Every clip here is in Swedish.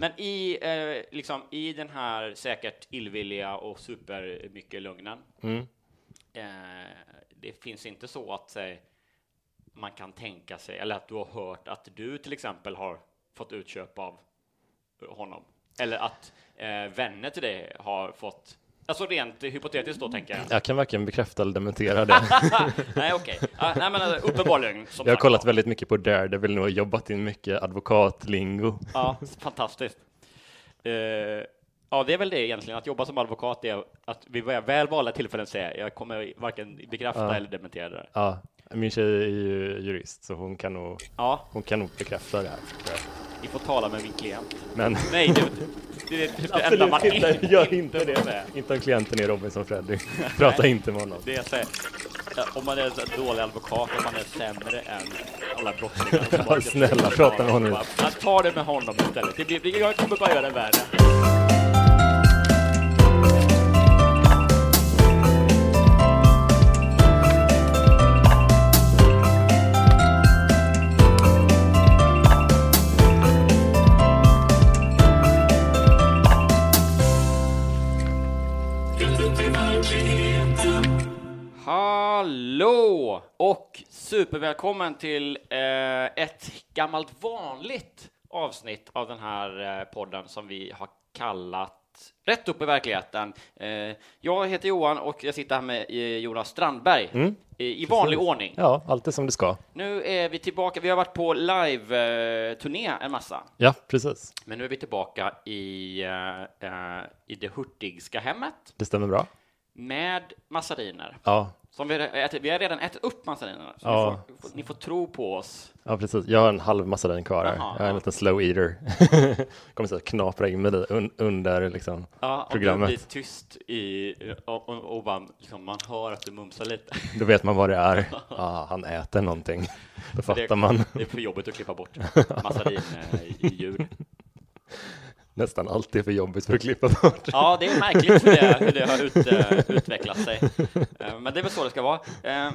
Men i, eh, liksom, i den här säkert illvilliga och supermycket lögnen, Mm. eh, det finns inte så att eh, man kan tänka sig, eller att du har hört att du till exempel har fått utköp av honom, eller att eh, vänner till dig har fått Alltså rent hypotetiskt då tänker jag. Jag kan varken bekräfta eller dementera det. nej, okej. Ah, nej, men eh, uppenbar lögn. Som Jag har kollat väldigt mycket på Daredevil nu och jobbat in mycket advokatlingo. Ja, fantastiskt. Eh, ja, det är väl det egentligen, att jobba som advokat är att vid väl valda tillfällen säga jag kommer varken bekräfta Ja. eller dementera det. Ja, min tjej är ju jurist så hon kan nog, Ja, hon kan nog bekräfta det här. Ni får tala med min klient. Men Nej, det, det, det, det enda man inte, gör inte det. säga. Inte om klienten är Robinson Freddy. Prata inte med honom. Det är så här, ja, om man är så här dålig advokat, om man är sämre än alla brottslingar. bara- snälla, prata med honom. Jag tar det med honom istället. Det blir, jag kommer bara göra det värre. Hallå och supervälkommen till eh, ett gammalt vanligt avsnitt av den här eh, podden som vi har kallat Rätt upp i verkligheten. Eh, jag heter Johan och jag sitter här med eh, Jonas Strandberg i, i vanlig ordning. Ja, allt är som det ska. Nu är vi tillbaka. Vi har varit på live-turné en massa, Ja, precis. men nu är vi tillbaka i, eh, eh, i det hurtigska hemmet Det stämmer bra. med massariner. Ja, Som vi, ätit, vi har redan ätit upp massarinerna, så Ja. ni, får, ni får tro på oss. ja precis. Jag har en halv massarin kvar här. Jaha, jag är en ja. liten slow eater. Kommer här knapra in det un- under liksom, Ja, om programmet. du blir tyst i, och, och, och bara, liksom, man hör att du mumsar lite. Då vet man vad det är. Ah, han äter någonting. Då fattar man Det är för jobbigt att klippa bort massarin-ljud. Nästan alltid för jobbigt för att klippa bort. Ja, det är märkligt hur det, hur det har ut, eh, utvecklat sig. Eh, Men det är väl så det ska vara. Eh,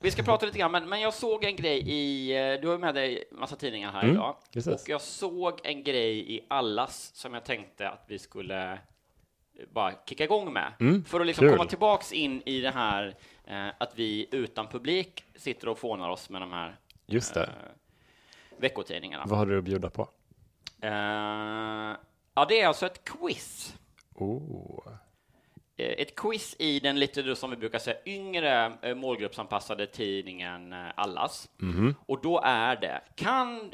Vi ska prata lite grann, men, men jag såg en grej i, du har ju med dig massa tidningar här Mm, idag, precis. och jag såg en grej i Allas som jag tänkte att vi skulle bara kicka igång med, Mm, för att liksom kul. komma tillbaks in i det här eh, att vi utan publik sitter och fånar oss med de här Just det. eh, veckotidningarna. Vad har du att bjuda på? Eh, ja, det är alltså ett quiz. Oh. Eh, Ett quiz i den lite då som vi brukar säga yngre eh, målgruppsanpassade tidningen eh, Allas. Mhm. Och då är det, kan,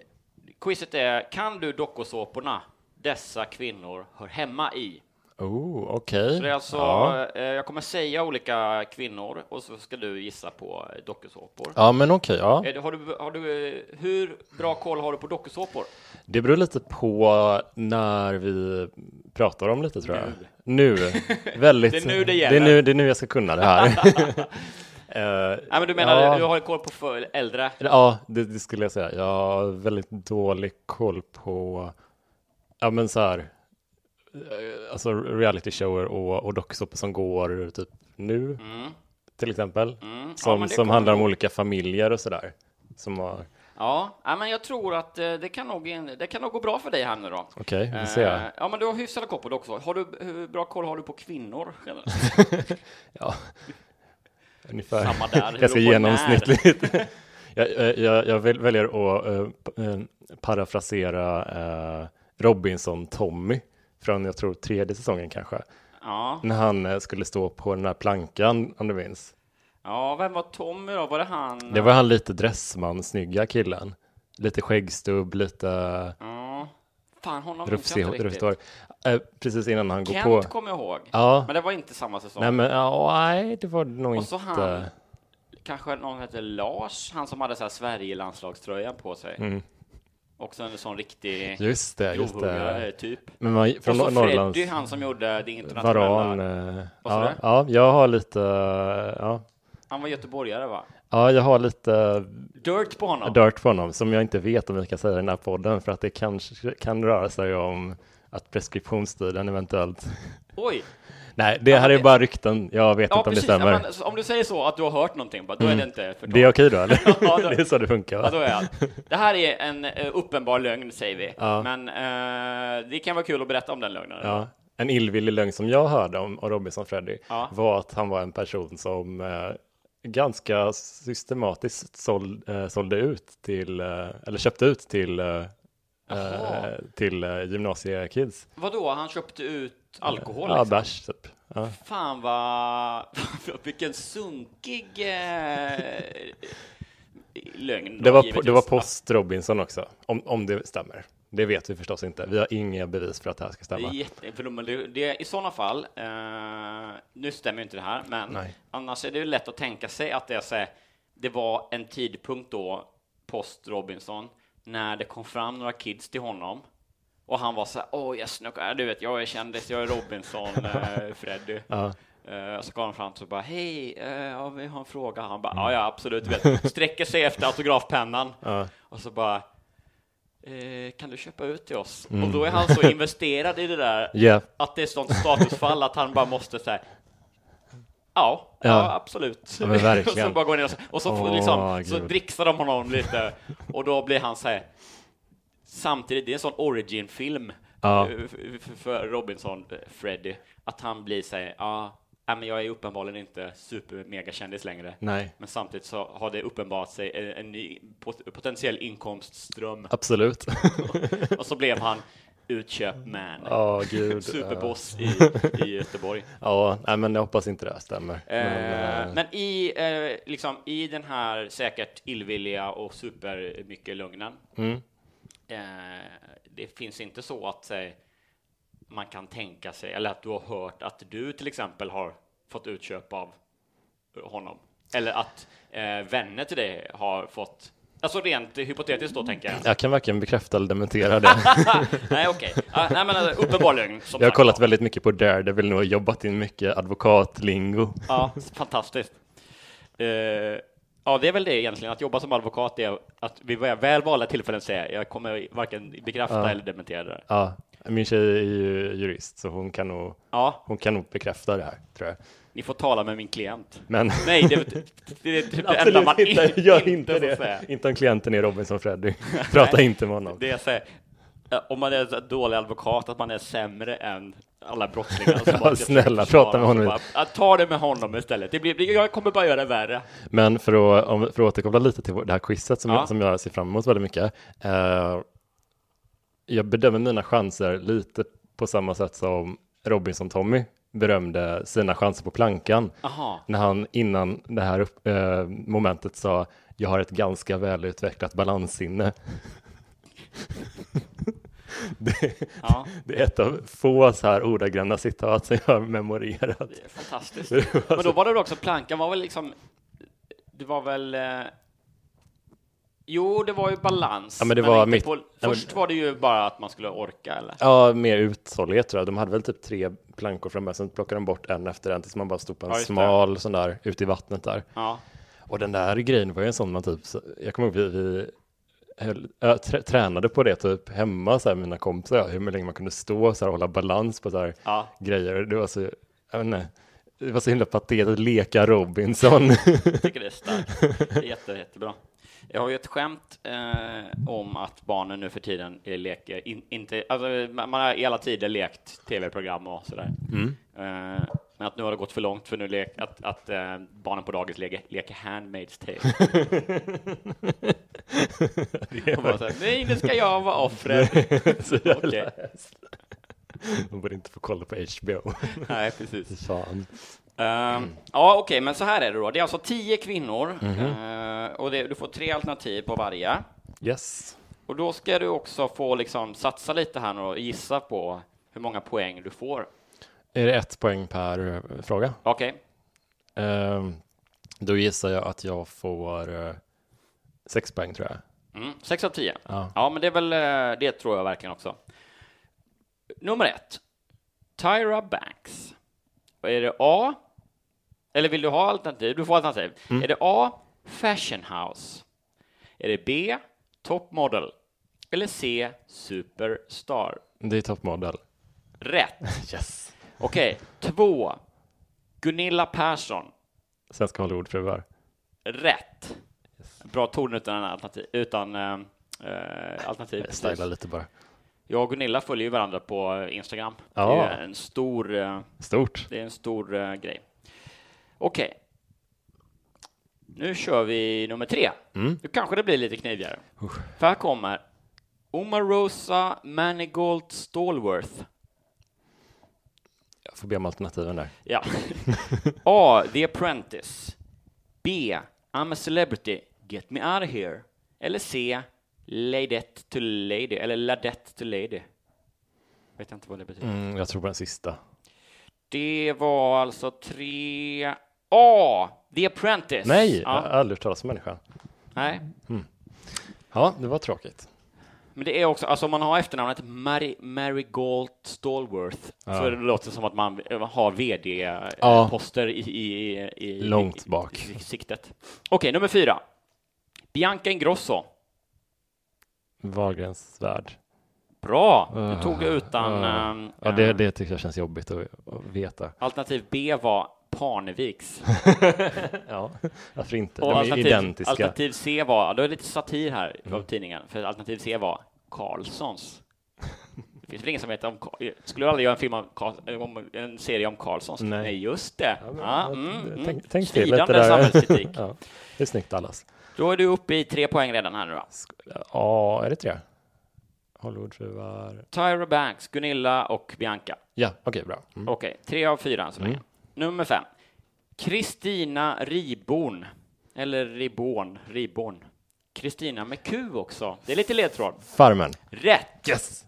quizet är, kan du dokusåporna dessa kvinnor hör hemma i? Oh, okej. Så det är alltså, ja. eh, jag kommer säga olika kvinnor och så ska du gissa på eh, dokusåpor. ja, men okej. ja. Är det- Har du, har du, eh, hur bra koll har du på dokusåpor? Det beror lite på när vi pratar om lite, tror jag. Nu. Väldigt. Det är nu det Det är gäller. nu, det är nu jag ska kunna det här. Nej, men du menar ja. du har koll på äldre? Ja, det, det skulle jag säga. Jag har väldigt dålig koll på, ja men så här, eh, alltså reality shower och, och dokusåpor som går typ nu, Mm. till exempel. Mm. Ja, Som, det som handlar om nog- olika familjer och sådär. Som har, Ja, ja, men jag tror att eh, det kan, nog, in- det kan nog gå bra för dig här nu då. okej, vi ser. Eh, ja, men du har hyfsad koll på det också. Har du, hur bra koll har du på kvinnor? Ja, ungefär. Samma där. Ganska genomsnittligt. jag, jag, jag, jag väl- väljer att eh, eh, parafrasera eh, Robinson Tommy från, jag tror, tredje säsongen kanske. Ja. När han eh, skulle stå på den här plankan, om du minns. ja, vem var Tommy då? Var det han? Det var han lite dressman, snygga killen. Lite skäggstubb, lite Ja. Fan, honom minns jag inte riktigt. Eh, precis innan han går Kent på. kommer jag ihåg. Ja, Men det var inte samma säsong. nej men ja, nej, det var det nog Och så inte. han, kanske någon hette Lars, han som hade så här Sverige-landslagströjan på sig. Mm. Också en sån riktig Just det, just det. typ. Men man, Och från så Nor- Norrlands. Freddy, han som gjorde det internationella. Varan. Eh, ja, ja, jag har lite, ja, Han var göteborgare va? ja, jag har lite Dirt på honom. dirt på honom som jag inte vet om vi kan säga i den här podden för att det kanske kan röra sig om att preskriptionstiden eventuellt. Oj! Nej, det Ja, här men är det- bara rykten. Jag vet Ja, inte om precis. det Ja, stämmer. men, så om du säger så, att du har hört någonting, bara, då är det inte förtal. Det är okej då, eller? Ja, då- det är så det funkar, Ja, då är jag. Det här är en eh, uppenbar lögn, säger vi. Ja. Men eh, det kan vara kul att berätta om den lögnen. Ja. En illvillig lögn som jag hörde om Robinson Freddy Ja. var att han var en person som eh, ganska systematiskt såld, eh, sålde ut till, eh, eller köpte ut till, eh, Jaha. eh, till eh, gymnasiekids. Vadå, han köpte ut alkohol? Ja, liksom? bärs typ. Ja. Fan vad... Vilken sunkig eh, lögn. då, Det, var, givetvis. det var post Robinson också, om, om det stämmer. Det vet vi förstås inte. Vi har inga bevis för att det här ska Det är stämma. jätte, det, det, I sådana fall, eh, nu stämmer inte det här, men Nej. annars är det lätt att tänka sig att det, är det var en tidpunkt då, post Robinson, när det kom fram några kids till honom och han var så här, åh, jag snökar, du vet, jag är kändis, jag är Robinson, eh, Freddy. Ja. Och så kom han fram och bara, hej, eh, ja, vi har en fråga. Han bara, Mm. ja, ja, absolut, vet, sträcker sig efter autografpennan Ja. och så bara, eh, kan du köpa ut till oss? Mm. Och då är han så investerad i det där Ja, att det är sånt statusfall att han bara måste säga Ja, ja, Ja. absolut. Ja, och så bara går ner och så, och så, Åh, liksom, så dricksar de honom lite och då blir han så här Samtidigt, det är en sån origin-film Ja. eh, för Robinson, eh, Freddy, att han blir så här, ja, nej, men jag är uppenbarligen inte super-megakändis längre. nej, Men samtidigt så har det uppenbarat sig en, en ny pot- potentiell inkomstström absolut. och så blev han utköpman. Ja, gud. Superboss i, i Göteborg. Ja, nej, men jag hoppas inte det stämmer. Men, Eh, eh, men i, eh, liksom, i den här säkert illvilliga och supermycket lögnen, mm. eh, det finns inte så att eh, man kan tänka sig, eller att du har hört att du till exempel har fått utköp av honom. Eller att eh, vänner till dig har fått, alltså rent hypotetiskt då tänker jag. Jag kan varken bekräfta eller dementera det. nej, okej. Ah, nej, men eh, uppenbar lögn. Jag har kollat väldigt mycket på Daredevil nu och jobbat in mycket advokatlingo. Ja, fantastiskt. Eh, ja, det är väl det egentligen, att jobba som advokat är att vid väl valda tillfällen säga jag kommer varken bekräfta Ja. eller dementera det. Ja, min tjej är ju jurist så hon kan nog, Ja, hon kan nog bekräfta det här, tror jag. Ni får tala med min klient. Men Nej, det, det, det är typ det enda man inte, gör inte inte det. säga. Inte om klienten är Robinson Freddy. Prata inte med honom. Det är så här, eh, om man är en dålig advokat, att man är sämre än alla brottslingar. som Ja, snälla, prata med honom. Bara, ta det med honom istället. Det blir, jag kommer bara göra det värre. Men för att, om, för att återkoppla lite till det här quizet som, Ja. jag, som jag ser fram emot väldigt mycket. Eh, jag bedömer mina chanser lite på samma sätt som Robinson Tommy berömde sina chanser på plankan. Aha. När han innan det här eh, momentet sa jag har ett ganska välutvecklat balanssinne. det, Ja, det är ett av få så här ordagranna citat som jag har memorerat. det är fantastiskt. Men då var det också, plankan var väl liksom, det var väl, eh, jo, det var ju balans. Ja, men det var inte mitt- på, men- först var det ju bara att man skulle orka, eller? Ja, mer uthållighet tror jag. De hade väl typ tre plankor från början, sen plockade de bort en efter en tills man bara stod på en Ja, det. smal sån där ute i vattnet där. Ja. Och den där grejen var ju en sån man typ, jag kommer ihåg vi, vi höll, äh, trä, tränade på det typ hemma så här, mina kompisar, hur länge man kunde stå så här och hålla balans på så här Ja. grejer. Det var så, jag vet inte, det var så himla patetiskt att leka Robinson. Jag tycker det är starkt. Det är jätte, jättebra. Jag har ju ett skämt eh, om att barnen nu för tiden leker, in, inte, alltså, man har i alla tider lekt tv-program och sådär. Eh, men att nu har det gått för långt för nu lek, att, att eh, barnen på dagis leker, leker Handmaid's Tale. Och bara så här, Nej, nu ska jag vara offret. Man borde inte få kolla på HBO. Nej, precis. Fan. Ehm, ja, okej, men så här är det då. Det är alltså tio kvinnor Mhm. eh, och det, du får tre alternativ på varje. Yes. Och då ska du också få liksom satsa lite här nu och gissa på hur många poäng du får. Är det ett poäng per eh, fråga? Okej, Ehm, då gissar jag att jag får eh, sex poäng tror jag. mm, sex av tio. Ja. Ja, men det är väl, det tror jag verkligen också. Nummer ett. Tyra Banks. Är det A? Eller vill du ha alternativ? Du får alternativ. Mm. Är det A. Fashion House? Är det B. Top Model? Eller C. Superstar? Det är toppmodell. Rätt. Yes. Okej, två. Gunilla Persson. Svenska Hollywoodfruar. Rätt. Bra ton utan alternativ. Utan, eh, alternativ. Jag stylar lite bara. Jag och Gunilla följer ju varandra på Instagram. Ja. Det är en stor, eh, Stort. det är en stor eh, grej. Okej. Nu kör vi nummer tre. Mm. Nu kanske det blir lite knivigare. För här kommer Omarosa Manigault Stallworth. Jag får be om alternativen där. Ja. A. The Apprentice. B. I'm a celebrity. Get me out of here. Eller C. Ladette to lady. Eller Ladette to lady. Vet inte vad det betyder. Mm, jag tror på den sista. Det var alltså tre... A. The Apprentice. Nej, jag har Ja. aldrig hört talas om människan. Nej. Ja, det var tråkigt. Men det är också, alltså om man har efternamnet Mary, Marigold Stallworth så det låter som att man har Ja. vd-poster i, i, i, Långt i, bak. i, i siktet. Okej, nummer fyra. Bianca Ingrosso. Wahlgrens värld. Bra, du tog det utan... Ah. ehm, Ja, det, det tycker jag känns jobbigt att, att veta. Alternativ B var Parneviks. Ja, varför inte? Och De är alternativ, identiska. alternativ C var, då är det lite satir här Mm. av tidningen, för alternativ C var Karlssons. Det finns väl ingen som vet om Skulle du aldrig göra en film om, om en serie om Karlssons? Nej. just det. Ja, mm, mm. Tänk, tänk till lite där. samhällskritik. ja, det är snyggt Dallas. Då är du uppe i tre poäng redan här nu då. Ja, är det tre? Hollywoodfruar. Tyra Banks, Gunilla och Bianca. Ja, okej, bra. Mm. Okej, tre av fyra än så länge. Nummer fem. Kristina Riborn. Eller Riborn, Riborn. Kristina med Q också. Det är lite ledtråd. Farmen. Rätt! Yes!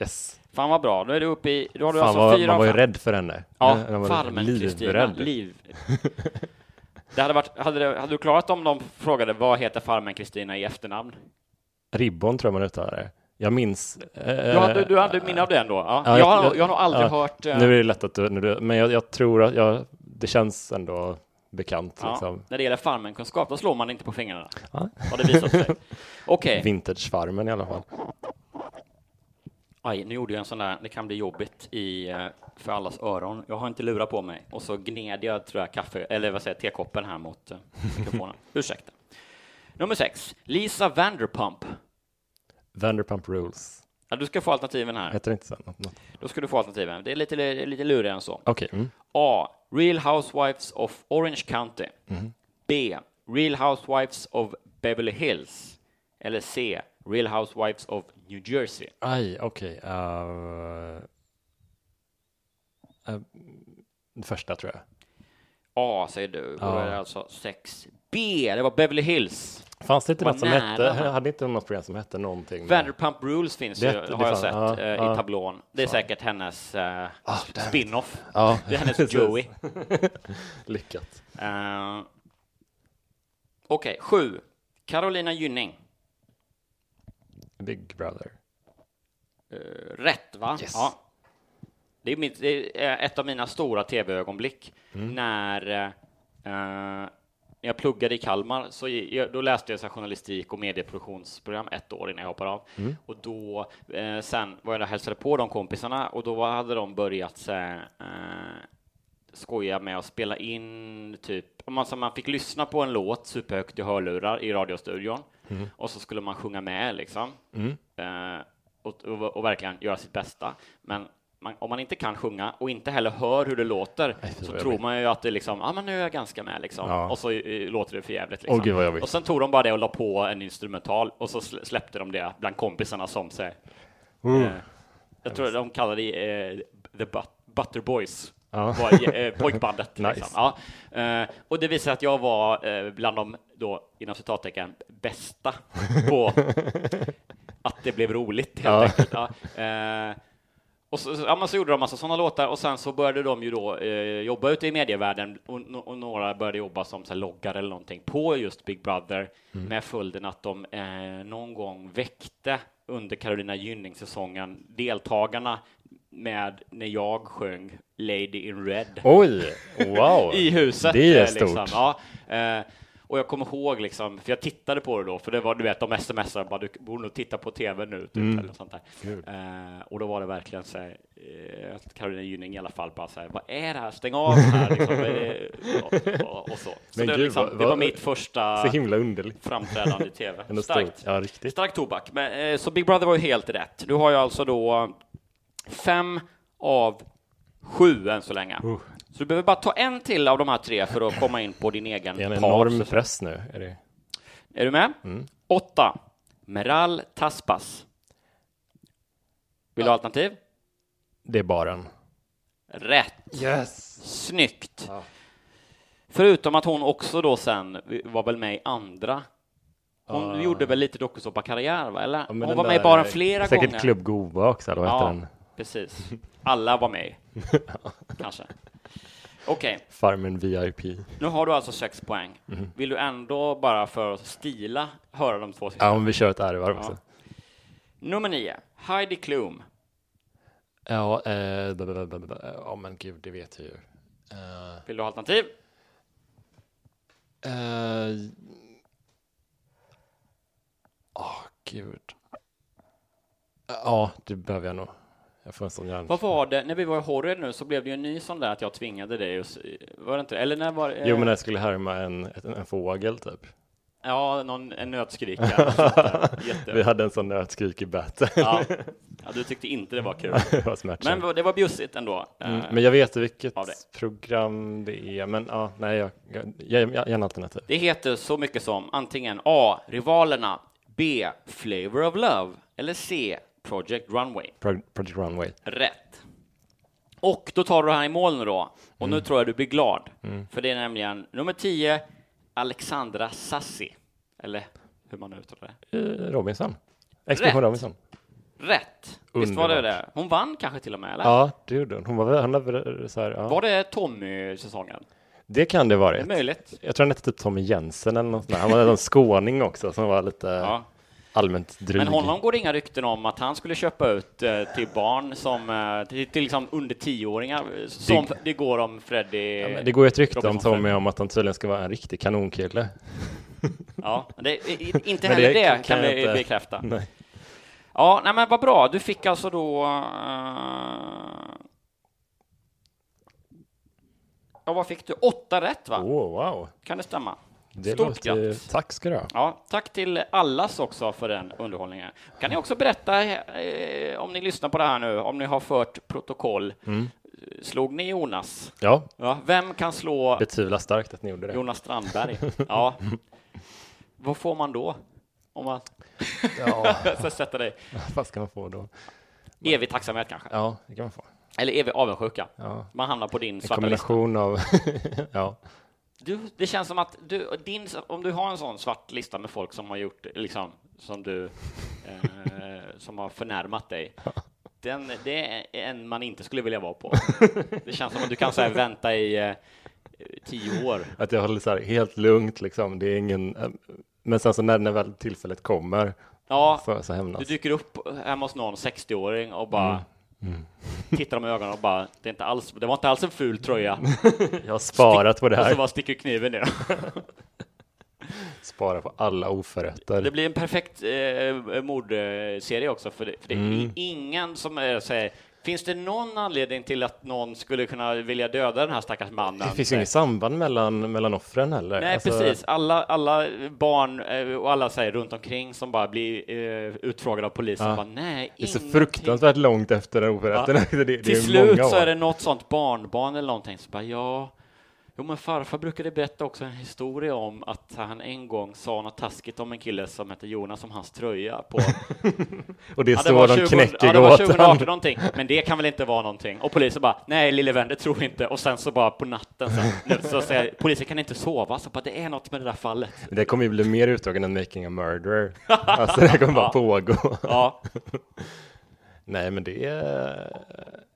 Yes! Fan vad bra. Då är du uppe i... Då har du Fan, alltså vad, fyra man av var ju fem. rädd för henne. Ja, var Farmen Kristina. livrädd. Liv. Det hade varit... Hade, det, hade du klarat om de frågade vad heter Farmen Kristina i efternamn? Ribbon tror jag man uttalar det. Jag minns... eh, Du hade, du hade minne av det ändå? Ja. ja, jag, har, jag har nog aldrig ja, hört... eh, Nu är det lätt att du, du men jag, jag tror att jag, det känns ändå bekant. ja, Liksom. När det gäller Farmen-kunskap, då slår man inte på fingrarna. Ja. Har det visat sig. Okej. Vintagefarmen i alla fall. Aj, nu gjorde jag en sån där, det kan bli jobbigt i, eh, för allas öron. Jag har inte lurat på mig och så gned jag, tror jag, kaffe, eller vad säger jag, tekoppen här mot eh, mikrofonen. Ursäkta. Nummer sex, Lisa Vanderpump. Vanderpump Rules. Ja, du ska få alternativen här. Heter det inte så? Något, något. Då ska du få alternativen. Det är lite, lite lurigare än så. Okej. Mm. A. Real Housewives of Orange County. B. Real Housewives of Beverly Hills. Eller C. Real Housewives of New Jersey. Aj, okej. Uh, uh, första tror jag. A säger du. Och då Ja. är det alltså 6. B. Det var Beverly Hills. Fanns det inte något som hette, hade inte något program som hette någonting? med- Vanderpump Rules finns ju, Det- det har jag sett ja, eh, ja. i tablån. Det är säkert hennes eh, spin-off. Ja, Det är hennes. Joey. Lyckat. Uh, Okej, sju. Carolina Gynning. Big Brother. Eh, rätt, va? Yes. Ja. Det är, mitt, det är ett av mina stora tv-ögonblick Mm. när eh, när jag pluggade i Kalmar så jag, då läste jag så journalistik och medieproduktionsprogram ett år innan jag hoppade av. Mm. Och då eh, sen var jag där och hälsade på de kompisarna och då hade de börjat så här, eh, skoja med att spela in typ, om man, så man fick lyssna på en låt superhögt i hörlurar i radiostudion Mm. och så skulle man sjunga med liksom Mm. eh, och, och, och verkligen göra sitt bästa. Men man, om man inte kan sjunga och inte heller hör hur det låter så tror man ju att det liksom, ja men nu är jag ganska med liksom. Ja. Och så eh, låter det för jävligt liksom. Jobbigt. och sen tog de bara det och la på en instrumental och så slä- släppte de det bland kompisarna som sig. Uh. Eh, jag tror de kallade det eh, The But Butter Boys. Ja. Var eh, pojkbandet. Nice. liksom. ja. eh, och det sig att jag var eh, bland de då inom citattecken bästa på att det blev roligt helt Ja. enkelt. Ja. Eh, och så, ja, så gjorde de massa sådana låtar och sen så började de ju då eh, jobba ute i medievärlden och, och några började jobba som så här, loggare eller någonting på just Big Brother med följden att de eh, någon gång väckte under Carolina Gynning-säsongen deltagarna med när jag sjöng Lady in Red Oj, wow. i huset. Det är eh, stort. Liksom. Ja, eh, och jag kommer ihåg, liksom, för jag tittade på det då, för det var, du vet, de smsade bara, du borde nog titta på tv nu, typ, Mm. eller sånt där. Eh, och då var det verkligen så här, eh, Carolina Gynning i alla fall bara så här, vad är det här, stäng av det här, liksom, och, och, och så. Det, gud, liksom, vad- det var vad- mitt första Så himla underligt. framträdande i tv. Starkt. Ja. Stark tobak. Men, eh, så Big Brother var ju helt rätt. Du har ju alltså då fem av sju än så länge. Uh. Så du behöver bara ta en till av de här tre för att komma in på din egen Det är en enorm säga. press nu. Är det? Är du med? Mm. Åtta. Meral Taspas. Vill du ha alternativ? det är baren. Rätt. Yes! Snyggt. Ja. Förutom att hon också då sen var väl med i andra. Hon Ja. gjorde väl lite dokusåpa-karriär, va? Eller? Ja, hon var med i baren flera Säkert gånger. Klubb Gova också, eller vad heter Ja, den? Precis. Alla var med. Kanske. Okej, Farmen VIP. nu har du alltså sex poäng. Vill du ändå bara för att stila höra de två sista? Ja, om vi kör ett ärevarv också. Nummer nio, Heidi Klum. Ja, eh, ja men gud, det vet jag ju. Eh, Vill du ha alternativ? eh, Åh, gud. Ja, det behöver jag nog. Jag får en sån hjärn. Vad var det, när vi var i Horred nu så blev det ju en ny sån där att jag tvingade dig s- var det inte, eller när var det? Jo, men jag skulle härma en, en, en fågel typ. Ja, någon, en nötskrika. Vi hade en sån nötskrik i battle. ja. ja, du tyckte inte det var kul. det var. Men det var bjussigt ändå. Mm, Eh, men jag vet vilket program det är, men ja, nej, jag, jag, jag, jag, gärna alternativ. Det heter så mycket som antingen A. Rivalerna, B. Flavor of Love eller C. Project Runway. Pro- Project Runway. Rätt. Och då tar du det här i mål nu då. Och Mm. nu tror jag du blir glad. För det är nämligen nummer 10, Alexandra Sassi. Eller hur man uttalar det. Eh, Robinson. Expedition Rätt. Robinson. Rätt. Visst var det det? Hon vann kanske till och med, eller? Ja, det gjorde hon. Hon var väl så här, ja. Var det Tommy-säsongen? Det kan det Det är varit. möjligt. Jag tror han hette typ Tommy Jensen eller något sånt. Han var en skåning också som var lite Ja. Allmänt dryg. Men honom går det inga rykten om att han skulle köpa ut eh, till barn som, eh, till, till liksom under tioåringar, eh, som Det- det går om Freddy. Ja, det går ju ett rykte om Tommy om att han tydligen ska vara en riktig kanonkille. Ja, det, inte heller det det, kan vi inte- bekräfta. Nej. Ja, nej men vad bra. Du fick alltså då... eh, Ja, vad fick du? Åtta rätt, va? Åh, wow. Kan det stämma? Det Stort låter. Tack ska du ha. Ja, tack till allas också för den underhållningen. Kan ni också berätta, eh, om ni lyssnar på det här nu, om ni har fört protokoll. Mm. Slog ni Jonas? Ja, Ja, vem kan slå betvivlar starkt att ni gjorde det. Jonas Strandberg? Ja. Vad får man då? Om man Ja, ska sätta dig? vad ska man få då? Evig tacksamhet kanske? Ja, det kan man få. Eller evig avundsjuka? Ja. Man hamnar på din svarta lista. kombination av... ja. Du, det känns som att du, din, om du har en sån svart lista med folk som har gjort, liksom, som du, eh, som har förnärmat dig, den, det är en man inte skulle vilja vara på. Det känns som att du kan så här, vänta i eh, tio år. Att jag håller så här helt lugnt liksom. Det är ingen... Men sen så när, när väl tillfället kommer Ja, så, så du hämnas. dyker upp hemma hos någon 60-åring och bara tittar dem i ögonen och bara, det, är inte alls, det var inte alls en ful tröja. Jag har sparat på det Och så här. bara sticker kniven ner. spara på alla oförrätter. Det blir en perfekt eh, mordserie också, för det, för det är Mm. ingen som är, säger Finns det någon anledning till att någon skulle kunna vilja döda den här stackars mannen? Det finns ju inget samband mellan, mellan offren heller. Nej, Alltså, precis. Alla, alla barn eh, och alla säger runt omkring som bara blir eh, utfrågade av polisen. Ja. Bara, Nej, Det är så ingenting." fruktansvärt långt efter den oförrätten. Ja. Det, det, det Till slut så är det något sånt barnbarn eller någonting som bara ja, jo men farfar brukade berätta också en historia om att han en gång sa något taskigt om en kille som hette Jonas om hans tröja på Och det Ja, så de 20 knäcker ja, det var gåtan. 2018 någonting, men det kan väl inte vara någonting? Och polisen bara, nej lille vän, det tror vi inte. Och sen så bara på natten sen, nu, så säger polisen kan inte sova, så bara det är något med det där fallet. Det kommer ju bli mer utdragen än Making a Murderer. Alltså det kommer bara Ja. pågå. Ja, Nej, men det är...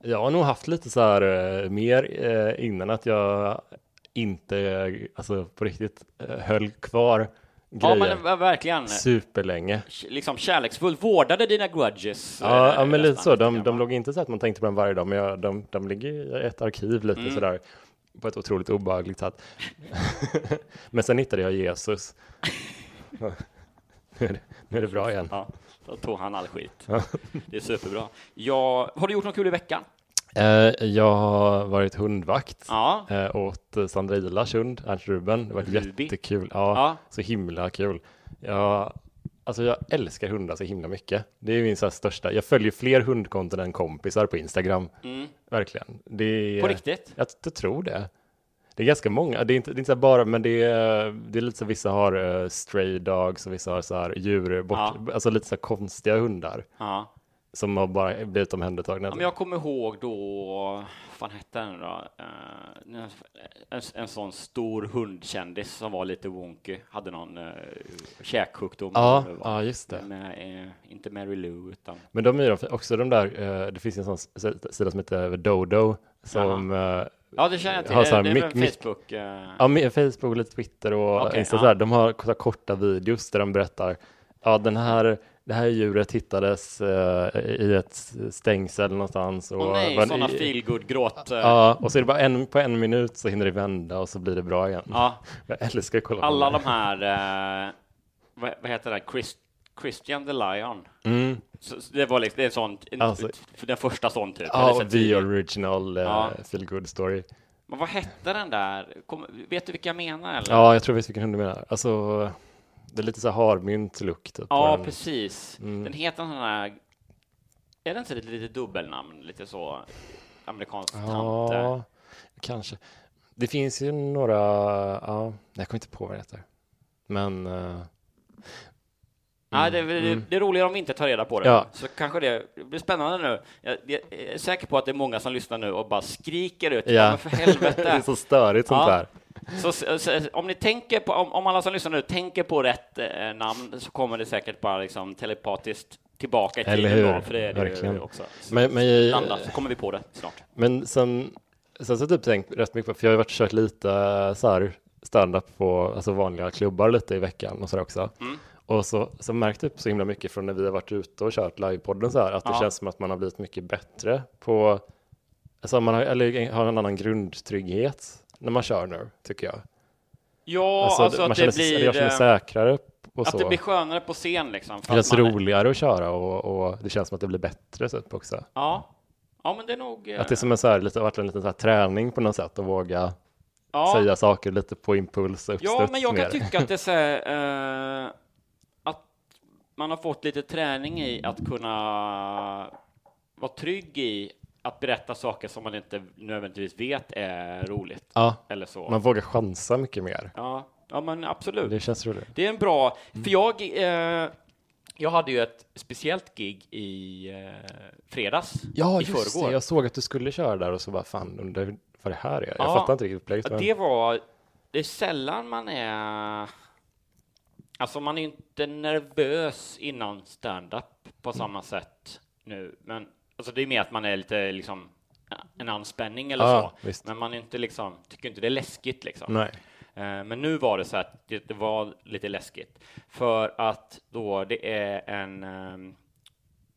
Jag har nog haft lite så här eh, mer eh, innan att jag inte, alltså på riktigt, eh, höll kvar ja grejer men verkligen. superlänge. Liksom kärleksfullt, vårdade dina grudges. Ja, eh, ja men lite så. De, de låg inte så att man tänkte på dem varje dag, men jag, de, de ligger i ett arkiv lite Mm. sådär på ett otroligt obehagligt sätt. men sen hittade jag Jesus. nu, är det, nu är det bra igen. Ja, då tog han all skit. Det är superbra. Ja, har du gjort något kul i veckan? Eh, jag har varit hundvakt Ja. eh, åt eh, Sandrilas hund, Ernst Ruben. Det var Ruby. jättekul. Ja, Ja. så himla kul. Jag, alltså jag älskar hundar så himla mycket. Det är min så största. Jag följer fler hundkonton än kompisar på Instagram. Mm. Verkligen. Det På riktigt? Jag, jag tror det. Det är ganska många. Det är inte, det är inte bara, men det är, det är lite så vissa har eh, stray dogs och vissa har så här djur, bort, Ja. alltså lite så här konstiga hundar Ja. Som har bara blivit omhändertagna. Ja, men jag kommer ihåg då, vad fan hette den då? Eh, en, en sån stor hundkändis som var lite wonky, hade någon uh, käksjukdom. Ja, ja, just det. Med, eh, inte Mary Lou, utan Men de är ju också de där, eh, det finns en sån sida som heter Dodo som eh, Ja, det känner jag till. Har så här det är mick- mick- Facebook. Ja, Facebook, lite Twitter och Okej, Insta ja. de har korta videos där de berättar Ja, den här, det här djuret hittades eh, i ett stängsel någonstans. Och Åh nej, var- sådana i- feelgood gråt. eh, Ja, och så är det bara en, på en minut så hinner det vända och så blir det bra igen. ja. Jag älskar att kolla Alla de här, eh, vad, vad heter det, Chris, Christian the Lion. Mm. Så, så det var liksom, det är sånt, en, Alltså- den första sån typ. Ja, och the original eh, Ja. feel good story. Men vad hette den där? Kom, vet du vilka jag menar eller? Ja, jag tror jag vet vilken hund du menar. Alltså, det är lite så här harmynt look typ. Ja, den. precis. Mm. Den heter sån här, är det inte lite, lite dubbelnamn? Lite så eh? Ja, kanske. Det finns ju några, ja, jag kommer inte på vad det heter. Men, eh, Nej, det, är väl- mm. det är roligare om vi inte tar reda på det. Ja. Så kanske det, det blir spännande nu. Jag, jag är säker på att det är många som lyssnar nu och bara skriker ut. Ja, men för helvete. det är så störigt sånt Ja. där. Så, så, om ni tänker på, om, om alla som lyssnar nu tänker på rätt eh, namn så kommer det säkert bara liksom telepatiskt tillbaka i Eller tiden hur? då, för det är det Verkligen. också. Så Men, men, landa, så kommer vi på det snart. men sen, sen så typ tänkt rätt mycket på, för jag har varit kört lite så här stand-up på alltså vanliga klubbar lite i veckan och så också. Mm. Och så, så märkte jag upp så himla mycket från när vi har varit ute och kört livepodden så här, att det Ja. känns som att man har blivit mycket bättre på, alltså man har, eller har en annan grundtrygghet när man kör nu, tycker jag. Ja, Alltså, alltså, att det blir... jag känner eh, mig säkrare och Att så. det blir skönare på scen liksom. Det känns att roligare att köra och, och det känns som att det blir bättre typ också. Ja. Ja, men det är nog... eh, Att det är som en så här, lite, varit en liten så här träning på något sätt att våga ja. säga saker lite på impuls och Ja, men jag kan mer. tycka att det är så här, eh, att man har fått lite träning i att kunna vara trygg i att berätta saker som man inte nödvändigtvis vet är roligt. Ja, Eller så. man vågar chansa mycket mer. Ja, ja, men absolut. Det känns roligt. Det är en bra, för jag, eh, jag hade ju ett speciellt gig i eh, fredags, Ja, i just förrgår. det. Jag såg att du skulle köra där och så bara fan, undrar vad det här är. Jag Ja. fattar inte riktigt upplägget. Men- det var, det är sällan man är, alltså man är inte nervös innan stand-up på samma sätt nu, men alltså det är mer att man är lite liksom en anspänning eller Ja, så, visst. men man är inte liksom, tycker inte det är läskigt liksom. Nej. Eh, Men nu var det så att det, det var lite läskigt för att då det är en, ehm,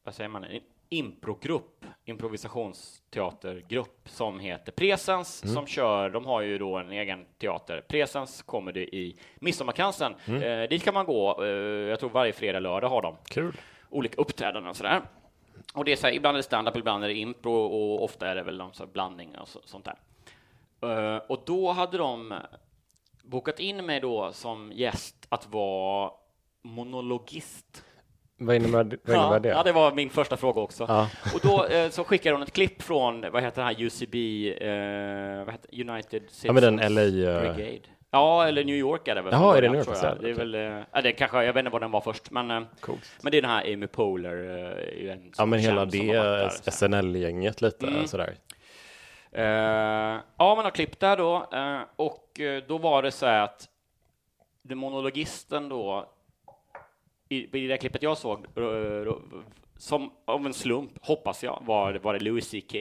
vad säger man, en improgrupp, improvisationsteatergrupp som heter Presens som kör, de har ju då en egen teater, Presens Comedy i Midsommarkransen. Eh, dit kan man gå, eh, jag tror varje fredag, lördag har de Kul. olika uppträdanden och sådär. Och det är så här, ibland är det stand-up, ibland är det impro och ofta är det väl någon så blandning och så, sånt där. Eh, och då hade de bokat in mig då som gäst att vara monologist. Vad innebär, vad innebär det? Ja, det var min första fråga också. Ja. Och då eh, så skickade hon ett klipp från, vad heter det här, UCB, eh, heter, United Citizens Ja, men den LA, eh, Brigade. Ja, eller New York är det väl. Jaha, är det New York jag. Det är väl, eh, ja, det kanske, jag vet inte vad den var först, men, eh, Coolt. men det är den här Amy Poehler, eh, en Ja, men hela det. SNL-gänget lite Mm. sådär. Eh, ja, man har klippt där då, eh, och eh, då var det så här att den monologisten då, i, i det klippet jag såg, eh, eh, som av en slump, hoppas jag, var, var det Louis CK.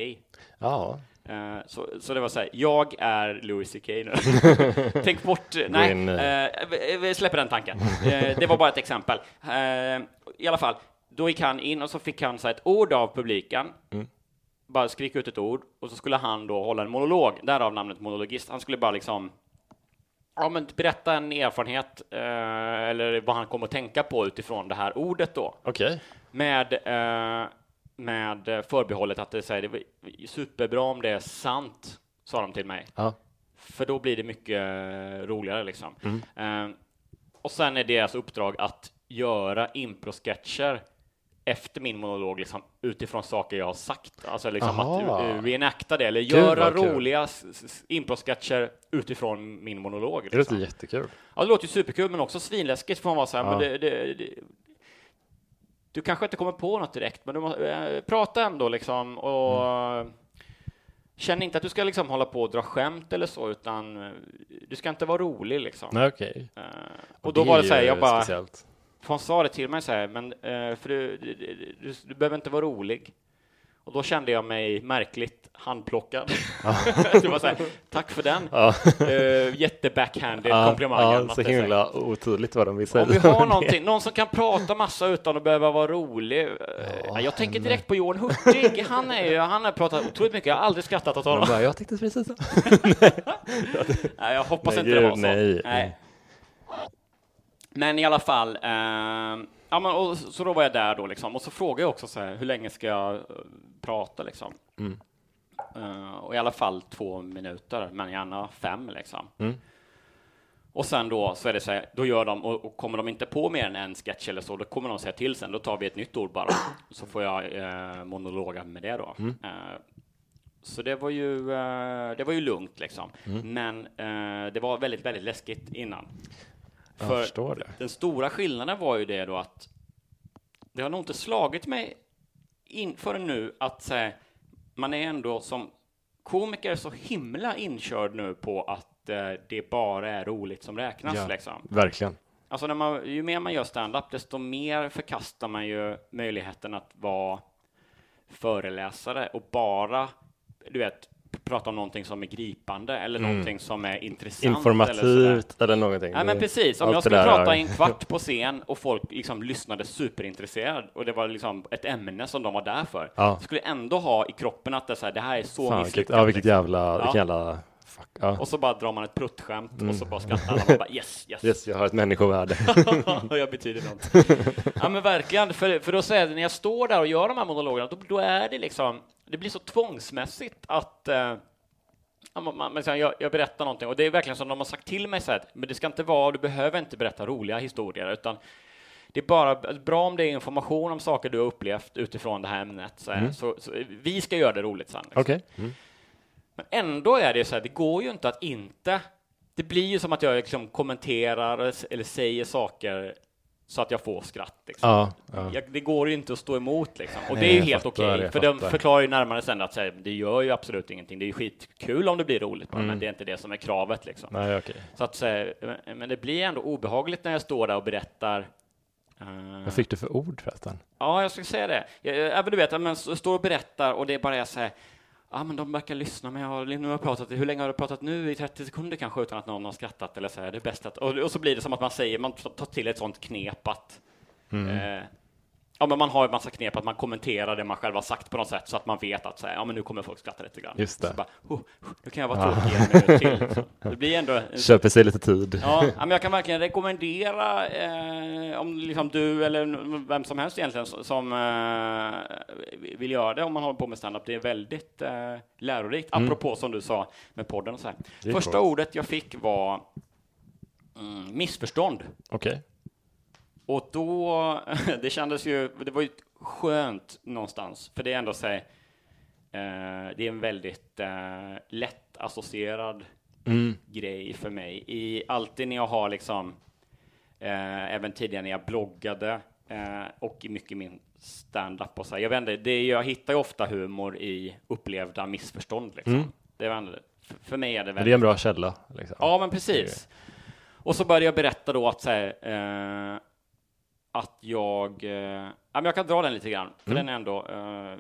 Ja, Eh, så, så det var så här, jag är Louis CK nu. Tänk bort, nej, eh, vi- släpper den tanken. Eh, det var bara ett exempel. I alla fall, då gick han in och så fick han så ett ord av publiken. Mm. Bara skrika ut ett ord och så skulle han då hålla en monolog, därav namnet monologist. Han skulle bara liksom Ja, men berätta en erfarenhet eller vad han kommer att tänka på utifrån det här ordet då okej. med, eh, med förbehållet att det, så här, det är superbra om det är sant, sa de till mig. Ja. För då blir det mycket eh, roligare liksom. Eh, och sen är deras uppdrag att göra improsketcher efter min monolog liksom, utifrån saker jag har sagt. Alltså liksom Aha. att reenacta det, eller Gud, göra kul. roliga improsketcher utifrån min monolog. Det låter Liksom. jättekul. Ja, det låter ju superkul, men också svinläskigt för man vara så här, Ja. men det, det, det, du kanske inte kommer på något direkt, men du måste eh, prata ändå liksom och Mm. känn inte att du ska liksom hålla på och dra skämt eller så, utan eh, du ska inte vara rolig liksom. Nej, okej. Eh, och då var det så här, jag bara, Speciellt. han sa det till mig så här, men eh, för du, du, du, du behöver inte vara rolig. Och då kände jag mig märkligt handplockad. det var så här, tack för den. Ja. Uh, Jättebackhanded Ja, komplimangen. ja, så är så himla otydligt vad de vill säga. om vi har någonting, någon som kan prata massa utan att behöva vara rolig. Eh, jag tänker direkt på Johan Hurtig. Han är ju, han har pratat otroligt mycket. Jag har aldrig skrattat åt honom. bara, jag tänkte precis så. Nej, jag hoppas Nej, inte det var så. nej. Men i alla fall, eh, ja, men, och, så då var jag där då liksom. Och så frågade jag också så här, hur länge ska jag eh, prata liksom? Mm. Eh, och i alla fall två minuter, men gärna fem liksom. Mm. Och sen då så är det så här, då gör de, och, och kommer de inte på mer än en sketch eller så, då kommer de säga till sen, då tar vi ett nytt ord bara. Så får jag eh, monologa med det då. Mm. Eh, så det var ju, eh, det var ju lugnt liksom. Mm. Men eh, det var väldigt, väldigt läskigt innan. Jag För förstår det. den stora skillnaden var ju det då att det har nog inte slagit mig in förrän nu att säga, man är ändå som komiker så himla inkörd nu på att eh, det bara är roligt som räknas Ja. liksom. Verkligen. Alltså när man, ju mer man gör stand-up, desto mer förkastar man ju möjligheten att vara föreläsare och bara, du vet, prata om någonting som är gripande eller någonting som är intressant. Eller sådär. Mm. Informativt eller någonting. Nej, men precis. Om Allt jag skulle prata i en kvart på scen och folk liksom lyssnade superintresserad och det var liksom ett ämne som de var där för, Ja. skulle jag ändå ha i kroppen att det, så här, det här är så Fan, vilket, misslyckat. ja, vilket liksom. jävla, vilken jävla, fuck. Ja. Och så bara drar man ett pruttskämt och så bara skrattar alla och bara yes, yes. Mm. Yes, jag har ett människovärde. jag betyder något. ja men verkligen, för, för då säger jag, när jag står där och gör de här monologerna, då, då är det liksom, det blir så tvångsmässigt att eh, man, jag, jag berättar någonting och det är verkligen som de har sagt till mig så här, men det ska inte vara, du behöver inte berätta roliga historier, utan det är bara bra om det är information om saker du har upplevt utifrån det här ämnet. Så, här, så, så vi ska göra det roligt sen. Liksom. Okej. Mm. Men ändå är det så här, det går ju inte att inte... Det blir ju som att jag liksom kommenterar eller säger saker så att jag får skratt. Liksom. Ja, ja. Jag, det går ju inte att stå emot liksom. Och Nej, det är ju jag helt okej, jag för de förklarar ju närmare sen att säga, det gör ju absolut ingenting. Det är ju skitkul om det blir roligt, bara, men det är inte det som är kravet liksom. Nej, okej. Så att säga, men det blir ändå obehagligt när jag står där och berättar eh, Vad fick du för ord förresten? Ja, jag skulle säga det. Jag, jag, men du vet, men så- står och berättar och det bara är så här, ja men de verkar lyssna, men jag har, nu har jag pratat, hur länge har du pratat nu? I 30 sekunder kanske utan att någon har skrattat eller så här, det är bäst att, och, och så blir det som att man säger, man tar till ett sånt knep att, Mm. eh, Ja, men man har ju massa knep att man kommenterar det man själv har sagt på något sätt så att man vet att så här, ja, men nu kommer folk skratta lite grann. Just det. Så bara, oh, nu kan jag vara tråkig en minut till. Det blir ändå en Köper sig lite tid. Ja, ja, men jag kan verkligen rekommendera eh, om liksom du eller vem som helst egentligen som eh, vill göra det om man håller på med standup. Det är väldigt eh, lärorikt, apropå som du sa med podden och så här. Mm. Första coolt. ordet jag fick var mm, missförstånd. Okej. Och då, det kändes ju, det var ju skönt någonstans, för det är ändå så här, eh, det är en väldigt eh, lätt associerad Mm. grej för mig. I, alltid när jag har liksom, eh, även tidigare när jag bloggade eh, och i mycket min stand-up och så här, jag inte, det, jag hittar ju ofta humor i upplevda missförstånd liksom. Mm. Det väl- för, för mig är det väldigt det är en bra källa. Liksom. Ja, men precis. Och så började jag berätta då att, så här, eh, att jag... Eh, ja, men jag kan dra den lite grann, för den är ändå eh,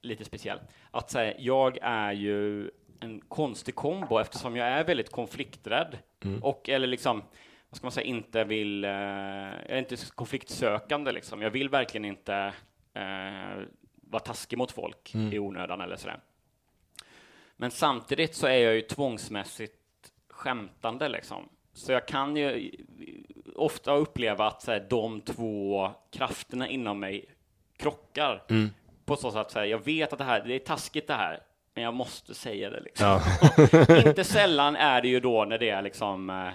lite speciell. Att säga, jag är ju en konstig kombo eftersom jag är väldigt konflikträdd och eller liksom vad ska man säga, inte vill, eh, jag är inte konfliktsökande liksom. Jag vill verkligen inte eh, vara taskig mot folk i onödan eller sådär. Men samtidigt så är jag ju tvångsmässigt skämtande liksom. Så jag kan ju ofta uppleva att så här, de två krafterna inom mig krockar. På så sätt att så här, jag vet att det här, det är taskigt det här, men jag måste säga det liksom. Inte sällan är det ju då när det är liksom eh,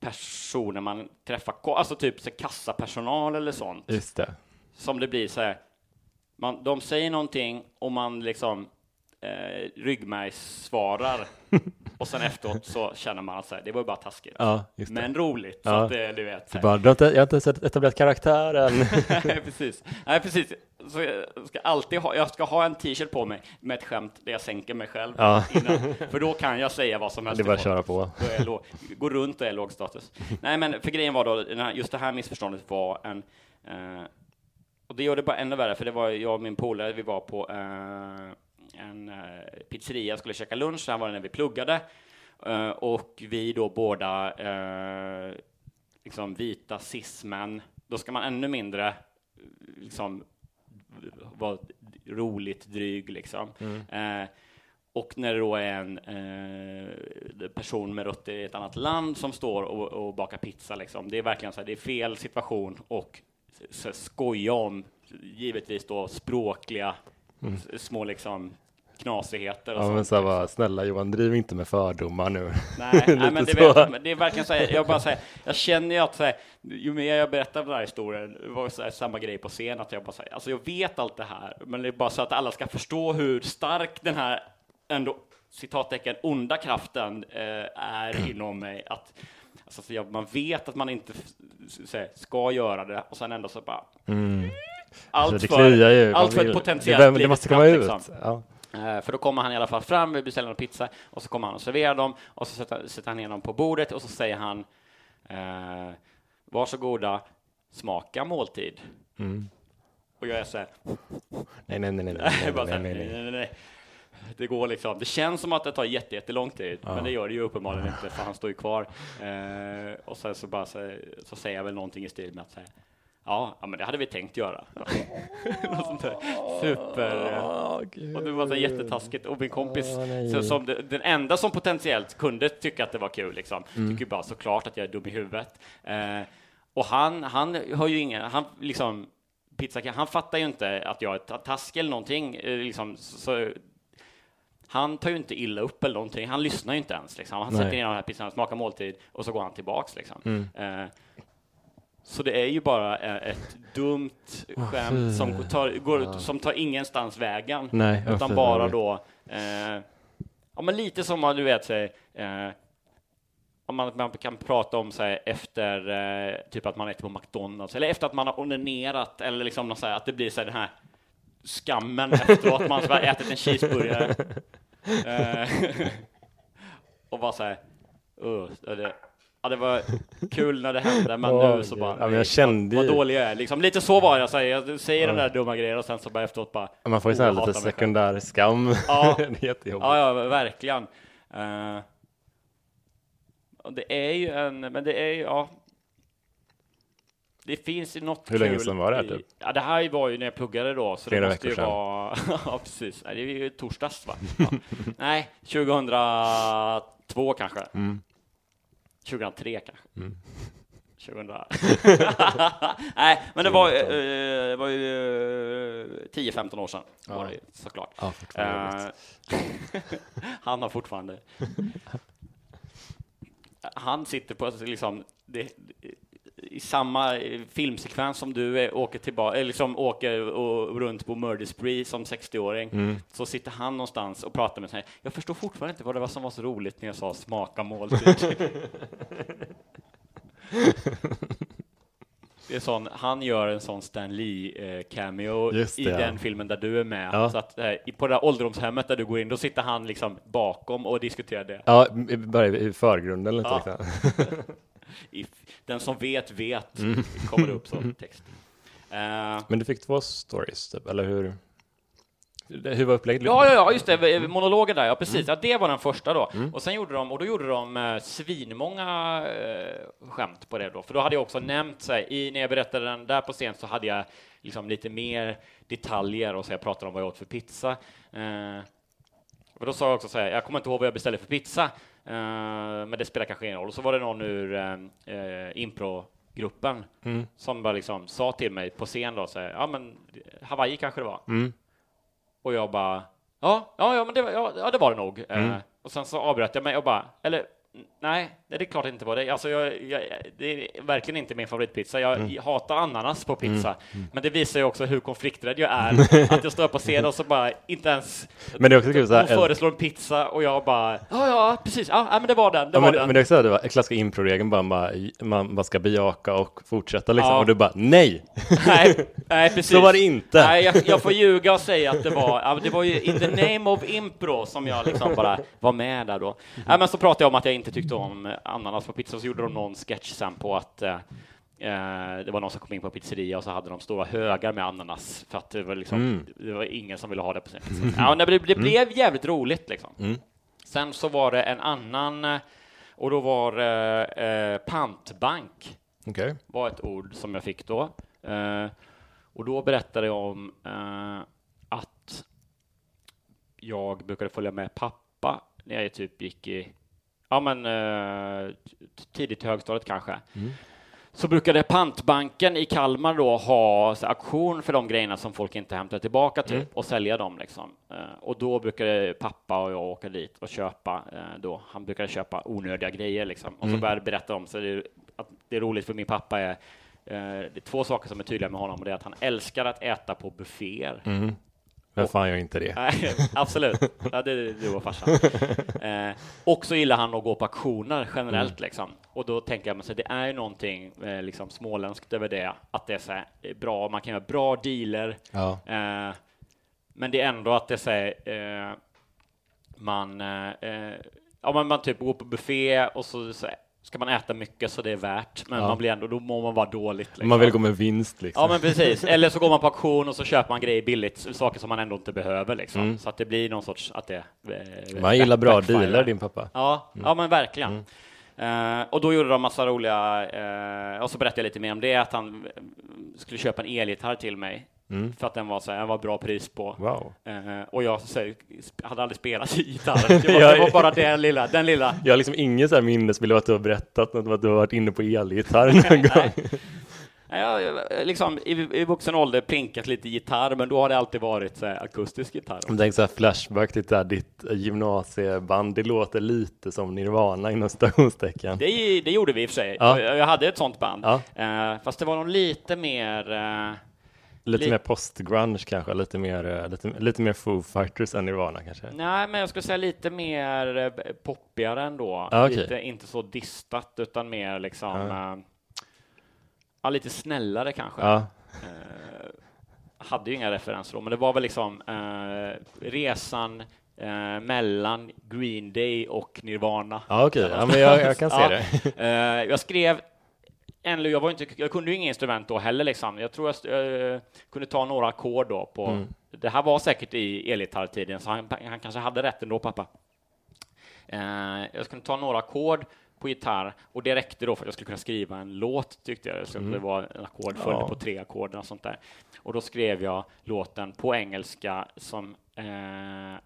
personer man träffar, alltså typ så kassapersonal eller sånt Just det. som det blir så här, man, de säger någonting och man liksom eh, ryggmärgssvarar och sen efteråt så känner man att så här, det var ju bara taskigt. Ja. Men roligt, så Ja. att det, du vet. Så. Bara, du har inte, jag har inte ens etablerat karaktären. Nej, precis. Nej, precis. Så jag ska alltid ha, jag ska ha en t-shirt på mig med ett skämt där jag sänker mig själv Ja. innan, för då kan jag säga vad som helst. Det är bara att köra på. Låg, gå runt och är låg status. Nej, men för grejen var då, just det här missförståndet var en, eh, och det gör det bara ännu värre, för det var jag och min polare, vi var på eh, en eh, pizzeria, skulle käka lunch, det här var det när vi pluggade, eh, och vi då båda eh, liksom vita cis-män, då ska man ännu mindre liksom vara roligt dryg liksom. Eh, och när det då är en eh, person med rötter i ett annat land som står och, och bakar pizza liksom. Det är verkligen så här, det är fel situation och så skoja om givetvis då språkliga s- små liksom knasigheter och Ja, men så bara, snälla Johan, driv inte med fördomar nu. Nej, nej men det, vet, det är verkligen så här, jag bara säger, jag känner ju att så här, ju mer jag berättar den här historien, det var så här, samma grej på scen, att jag bara säger, alltså jag vet allt det här, men det är bara så att alla ska förstå hur stark den här ändå citattecken onda kraften eh, är inom mig, att alltså, så jag, man vet att man inte så här, ska göra det och sen ändå så bara allt Mm. Alltså, det för, allt för ett potentiellt det, det måste komma ut. liksom. Ja. Eh, För då kommer han i alla fall fram, vi beställer en pizza och så kommer han och serverar dem och så sätter, sätter han ner dem på bordet och så säger han eh, Varsågoda, smaka måltid. Och jag är så här, Nej, nej, nej, nej, nej, så nej, nej, nej, nej. Det går liksom, det känns som att det tar jätte, jättelång tid, men det gör det ju uppenbarligen inte för han står ju kvar. Eh, och sen så bara så, så säger jag väl någonting i stil med att säga Ja, ja, men det hade vi tänkt göra. Något sånt där super... eh, och det var så jättetaskigt. Och min kompis, nej. så, som det, den enda som potentiellt kunde tycka att det var kul, liksom, Mm. tycker bara såklart att jag är dum i huvudet. Eh, och han, han har ju ingen, han liksom, pizza, han fattar ju inte att jag är ta- taskig eller någonting. Eh, liksom, så, han tar ju inte illa upp eller någonting. Han lyssnar ju inte ens. Liksom. Han Nej. sätter in den här pizzan, smakar måltid och så går han tillbaks. Liksom. Mm. Eh, så det är ju bara eh, ett dumt skämt som tar, går, som tar ingenstans vägen. Nej, utan bara då, eh, ja men lite som man, du vet, säg, eh, om man, man kan prata om så här, efter eh, typ att man äter på McDonalds eller efter att man har onanerat eller liksom så här, att det blir så här, den här skammen efteråt, man har ätit en cheeseburgare. Eh, och bara så här, uh, det, ja, det var kul när det hände, men Åh, nu så bara, Ja, men jag kände vad, vad dålig jag är. Liksom, lite så var jag, så här, jag säger den där dumma grejen och sen så bara efteråt bara, Man får ju oh, så här lite själv. sekundär skam. Ja. det är. Ja, ja, verkligen. Och det är ju en, men det är ju, ja. det finns ju något Hur länge kul sedan var det här, typ? Ja, det här var ju när jag pluggade då, så Flera det måste ju sedan. vara... ja, precis. Nej, det är ju torsdags, va? Ja. Nej, 2002 kanske. Mm. 2003 kanske. 2000. Nej, men det var, eh, det var ju eh, 10-15 år sedan, var det ju, såklart. Ja, Eh, han har fortfarande... Han sitter på liksom, det, i samma eh, filmsekvens som du åker tillbaka, eller liksom åker och, runt på murder spree som 60-åring, så sitter han någonstans och pratar med sig. Jag förstår fortfarande inte vad det var som var så roligt när jag sa smaka måltid. Det är sån, han gör en sån Stan Lee-cameo i ja. den filmen där du är med. Ja. Så att, eh, på det där ålderdomshemmet där du går in, då sitter han liksom bakom och diskuterar det. Ja, bara i förgrunden lite. Ja. Liksom. I, den som vet, vet, Mm. kommer upp som text. Eh, Men du fick två stories, typ, eller hur? Hur var upplägget? Ja, ja, ja, just det, monologen där, ja precis. Mm. Ja, det var den första då. Och sen gjorde de, och då gjorde de eh, svinmånga eh, skämt på det då, för då hade jag också nämnt, så här, i, när jag berättade den där på scen så hade jag liksom lite mer detaljer och så jag pratade om vad jag åt för pizza. Eh, och då sa jag också så här, jag kommer inte ihåg vad jag beställde för pizza, men det spelar kanske ingen roll. Och så var det någon ur eh, eh, impro-gruppen Mm. som bara liksom sa till mig på scen då, så här, ja men Hawaii kanske det var. Mm. Och jag bara, ja, ja, ja men det var, ja, ja, det, var det nog. Mm. Eh, och sen så avbröt jag mig och bara, eller nej, det är klart inte var det. Alltså, jag, jag, det är verkligen inte min favoritpizza. Jag Mm. hatar ananas på pizza. Men det visar ju också hur konflikträdd jag är. att jag står på scen och så bara inte ens... Men det är också kul Hon föreslår en pizza och jag bara, ja, ja, precis, ja, men det var den, det Ja, var men, den. men det är också det var klassiska improregeln, bara man, man bara ska bejaka och fortsätta liksom. Ja. Och du bara nej! Nej, nej, precis. Så var det inte. Nej, jag, jag får ljuga och säga att det var, ja, det var ju in the name of impro som jag liksom bara var med där då. Nej, men så pratade jag om att jag inte tyckte om eh, ananas på pizza, så gjorde de någon sketch sen på att eh, eh, det var någon som kom in på pizzeria och så hade de stora högar med ananas för att det var liksom, Mm. det var ingen som ville ha det på sin pizza. Ja, det, det blev jävligt roligt liksom. Mm. Sen så var det en annan, eh, och då var eh, pantbank Okej. var ett ord som jag fick då. Eh, och då berättade jag om att jag brukade följa med pappa när jag typ gick i, ja men eh, tidigt i högstadiet kanske. Så brukade pantbanken i Kalmar då ha så, auktion för de grejerna som folk inte hämtar tillbaka typ och sälja dem liksom. Eh, och då brukade pappa och jag åka dit och köpa eh, då. Han brukade köpa onödiga grejer liksom. Och så började berätta om så det, att det är roligt för min pappa är eh, det är två saker som är tydliga med honom och det är att han älskar att äta på bufféer. Mm. Vem fan gör inte det? Nej, absolut. Ja, det är du och farsan. Eh, och så gillar han att gå på auktioner generellt. Liksom. Och då tänker jag, men så det är ju någonting eh, liksom, småländskt över det, att det är så här, eh, bra, man kan göra bra dealer, Ja. eh, men det är ändå att det är så här, eh, man, eh, ja, man, man typ går på buffé och så, så ska man äta mycket så det är värt, men Ja. man blir ändå, då mår man bara dåligt. Liksom. Man vill gå med vinst liksom. Ja, men precis. Eller så går man på auktion och så köper man grejer billigt, saker som man ändå inte behöver liksom. Mm. Så att det blir någon sorts att det... eh, Man gillar bra dealer, din pappa. Ja, ja men verkligen. Eh, och då gjorde de massa roliga, eh, och så berättade jag lite mer om det, att han eh, skulle köpa en elgitarr till mig. Mm. För att den var så här, den var bra pris på. Wow. Eh, och jag så, här, hade aldrig spelat gitarr. Det var, det var bara den lilla, den lilla. Jag har liksom ingen så här minnesbild av att du har berättat något om att du har varit inne på elgitarr någon gång. Nej, Jag har liksom i, i vuxen ålder plinkat lite gitarr, men då har det alltid varit så här, akustisk gitarr. Jag tänker så här flashback till det här, ditt gymnasieband, det låter lite som Nirvana inom citationstecken. Det, det gjorde vi i och för sig. Ja. Jag, jag hade ett sånt band. Ja. Eh, fast det var nog lite mer... Eh, Lite li- mer post-grunge kanske, lite mer, eh, lite, lite mer Foo Fighters än Nirvana kanske. nej, men jag skulle säga lite mer eh, poppigare ändå. Ja, okej. Lite, inte så distat, utan mer liksom... Ja. Eh, ja, lite snällare kanske. Ja, Eh, hade ju inga referenser då, men det var väl liksom eh, resan mellan Green Day och Nirvana. ja okej, ja, men jag, jag kan se Ja. det. Jag skrev jag, var inte, jag kunde ju inga instrument då heller. Liksom. Jag tror jag eh, kunde ta några ackord då. På, Mm. Det här var säkert i elgitarrtiden, så han, han kanske hade rätt ändå, pappa. Eh, jag skulle ta några ackord på gitarr och det räckte då för att jag skulle kunna skriva en låt tyckte jag. Så Mm. Det var en ackord följde Ja. på tre ackord och sånt där. Och då skrev jag låten på engelska som eh,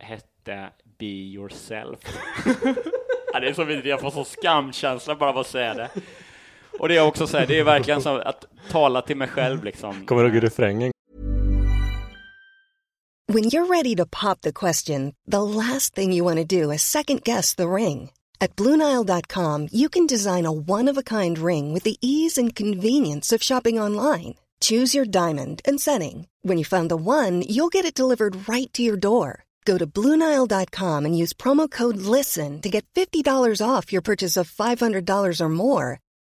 hette Be yourself. ja, det är så vidrigt, jag får så skamkänsla bara av att säga det. Och det är också så här, det är verkligen som att tala till mig själv liksom. Kommer du ihåg refrängen? When you're ready to pop the question, the last thing you want to do is second guess the ring. At Bluenile.com, you can design a one of a kind ring with the ease and convenience of shopping online. Choose your diamond and setting. When you find the one, you'll get it delivered right to your door. Go to Bluenile.com and use promo code LISTEN to get $50 off your purchase of $500 or more.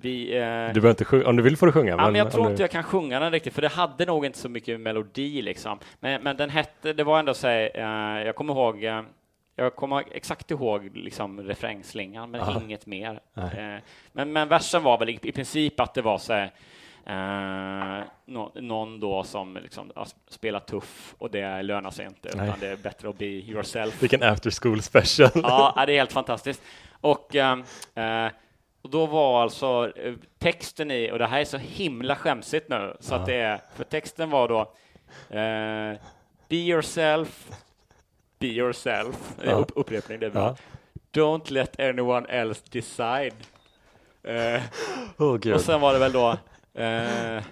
Vi, eh, Du behöver inte sjunga, om du vill får du sjunga. Ja, men jag tror du- inte jag kan sjunga den riktigt, för det hade nog inte så mycket melodi liksom. Men, men den hette, det var ändå så här, eh, jag kommer ihåg, eh, jag kommer exakt ihåg liksom refrängslingan, men Aha. inget mer. Eh, men, men versen var väl i, i princip att det var så här, eh, nå, någon då som liksom spelar tuff och det lönar sig inte, Nej. utan det är bättre att be yourself. Vilken after school special. Ja, det är helt fantastiskt. Och, ehm, eh, och då var alltså eh, texten i, och det här är så himla skämsigt nu, så att det är, för texten var då eh, Be yourself, be yourself, Ja. upp, upprepning, det är bra. Don't let anyone else decide. Eh, gud. och sen var det väl då Eh,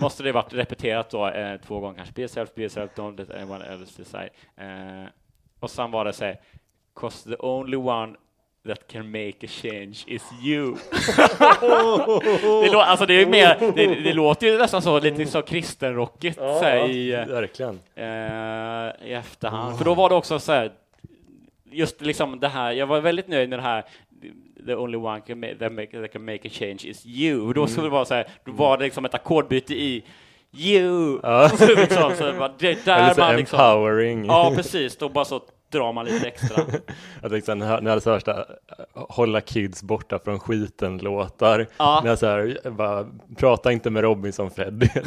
måste det varit repeterat då eh, två gånger kanske. Be yourself, be yourself, don't let anyone else decide. Eh, och sen var det så här, cause the only one that can make a change is you. det, lå- alltså det, är mer, det, det låter ju nästan så lite så kristenrockigt så här, i, verkligen. eh, i efterhand. För då var det också så här, just liksom det här, jag var väldigt nöjd med det här The only one can make, that, make, that can make a change is you. Då skulle det vara så här, då var det liksom ett ackordbyte i you. Ja. Så liksom, så det, var, det där Eller så man liksom, empowering. Ja, precis. Då bara så drar man lite extra. Jag tänkte såhär, när jag hade så äh, hålla kids borta från skiten-låtar. Ja. När jag såhär, bara, prata inte med Robinson Freddy.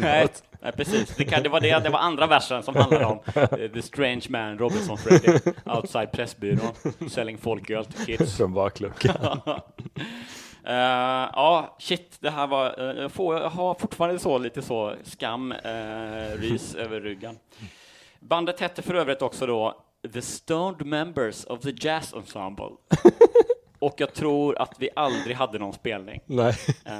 Nej, nej, precis. Det, kan, det, var det, det var andra versen som handlade om eh, The Strange Man, Robinson Freddy, outside Pressbyrån, selling folköl till kids. Från bakluckan. Eh, ja, shit, det här var, uh, jag, får, jag har fortfarande så lite så skam, uh, rys över ryggen. Bandet hette för övrigt också då The Stoned Members of the Jazz Ensemble. och jag tror att vi aldrig hade någon spelning. Nej. Eh,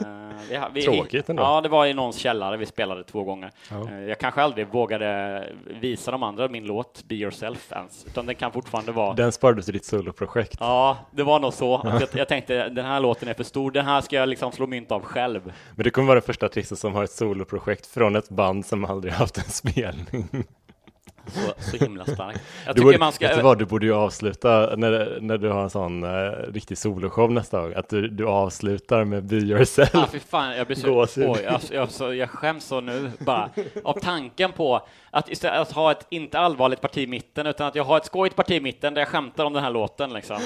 vi, vi, Tråkigt ändå. Ja, det var i någons källare vi spelade två gånger. Ja. Eh, jag kanske aldrig vågade visa de andra min låt Be Yourself ens, utan den kan fortfarande vara Den sparade till ditt soloprojekt. Ja, det var nog så. Att jag, jag tänkte den här låten är för stor, den här ska jag liksom slå mynt av själv. Men det kommer vara den första artisten som har ett soloprojekt från ett band som aldrig haft en spelning. Så, så himla starkt. Jag Du borde, man ska... Vet du vad, du borde ju avsluta när, när du har en sån uh, riktig soloshow nästa gång, att du, du avslutar med Be Yourself. Ja, fy fan, jag blir så... Oj, jag, jag, så, jag skäms så nu bara av tanken på att istället att ha ett inte allvarligt parti i mitten, utan att jag har ett skojigt parti i mitten där jag skämtar om den här låten liksom.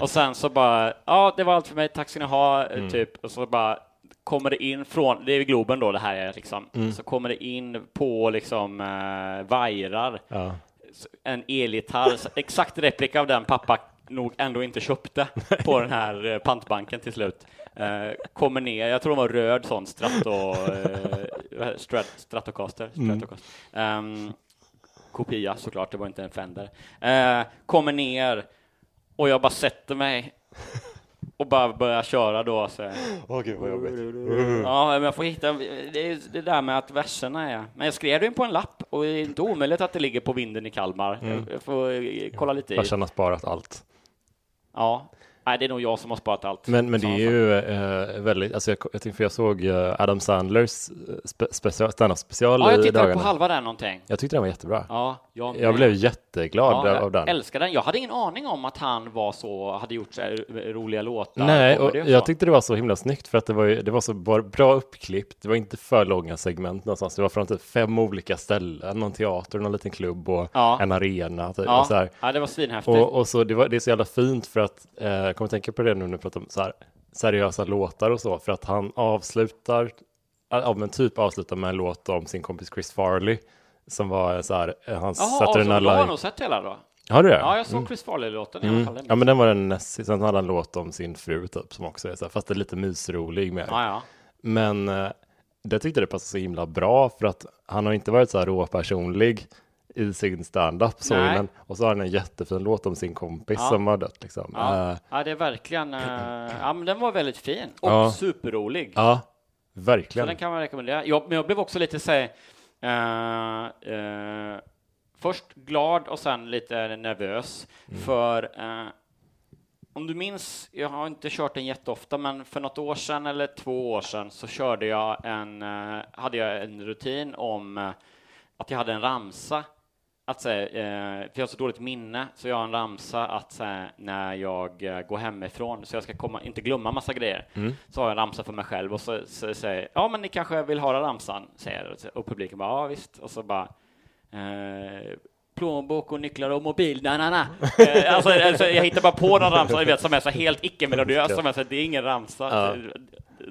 Och sen så bara, ja, det var allt för mig, tack ska ni ha, Mm. typ. Och så bara kommer det in från, det är Globen då det här är liksom, Mm. så kommer det in på liksom uh, vajrar, Ja. en elgitarr, exakt replika av den pappa nog ändå inte köpte på den här eh, pantbanken till slut. Eh, kommer ner, jag tror de var röd sån strato, eh, strat, Stratocaster. Mm. Stratocaster. Ehm, kopia såklart, det var inte en Fender. Eh, kommer ner och jag bara sätter mig och bara börjar köra då. Så. Åh gud vad jobbigt. Ja, men jag får hitta, det är det där med att verserna är, men jag skrev det in på en lapp och det är inte omöjligt att det ligger på vinden i Kalmar. Mm. Jag får eh, kolla lite har sparat allt. Ja, nej, det är nog jag som har sparat allt. Men, men det är ju eh, väldigt, alltså jag, jag tänkte för jag såg eh, Adam Sandlers eh, spe, special, special Ja, jag tittade dagarna. på halva där någonting. Jag tyckte den var jättebra. Ja, jag, Jag blev jätteglad ja, av den. Jag älskar den. Jag hade ingen aning om att han var så, hade gjort så här roliga låtar. Nej, och Comedy jag tyckte det var så himla snyggt för att det var, det var så bra uppklippt. Det var inte för långa segment någonstans. Det var från typ fem olika ställen, någon teater, någon liten klubb och Ja. en arena. Typ, Ja, och så här. ja, det var svinhäftigt. Och, och så det, var, det är så jävla fint för att, eh, jag kommer tänka på det nu när vi pratar om så här, seriösa låtar och så, för att han avslutar, ja men typ avslutar med en låt om sin kompis Chris Farley, som var så här, han Jaha, Saturday alltså, Night då har nog sett hela då. Har du det? Ja, jag såg Mm. Chris Farley-låten i alla Mm. fall. Ja, men den var den näst sista. Sen hade han en låt om sin fru typ, som också är så här, fast det är lite mysrolig med. Ja, ja. Men eh, det tyckte det passade så himla bra för att han har inte varit så här råpersonlig i sin standup så Nej. innan. Och så har han en jättefin låt om sin kompis Ja. som har dött liksom. Ja. Eh, ja, det är verkligen, eh, ja men den var väldigt fin och Ja. superrolig. ja, Så verkligen. den kan man rekommendera. Jag, men jag blev också lite så här, eh, först glad och sen lite nervös Mm. för om du minns, jag har inte kört den jätteofta, men för något år sedan eller två år sedan så körde jag en, hade jag en rutin om att jag hade en ramsa att säga, eh, för jag har så dåligt minne, så jag har en ramsa att säga, när jag eh, går hemifrån, så jag ska komma, inte glömma massa grejer, Mm. så har jag en ramsa för mig själv och så, så säger ja men ni kanske vill höra ramsan, säger jag, och publiken bara ja visst, och så bara eh, plånbok och nycklar och mobil, na na na. Eh, alltså, alltså, jag hittar bara på någon ramsa, vet, som är så helt icke-melodiös, som är så, det är ingen ramsa. Ja.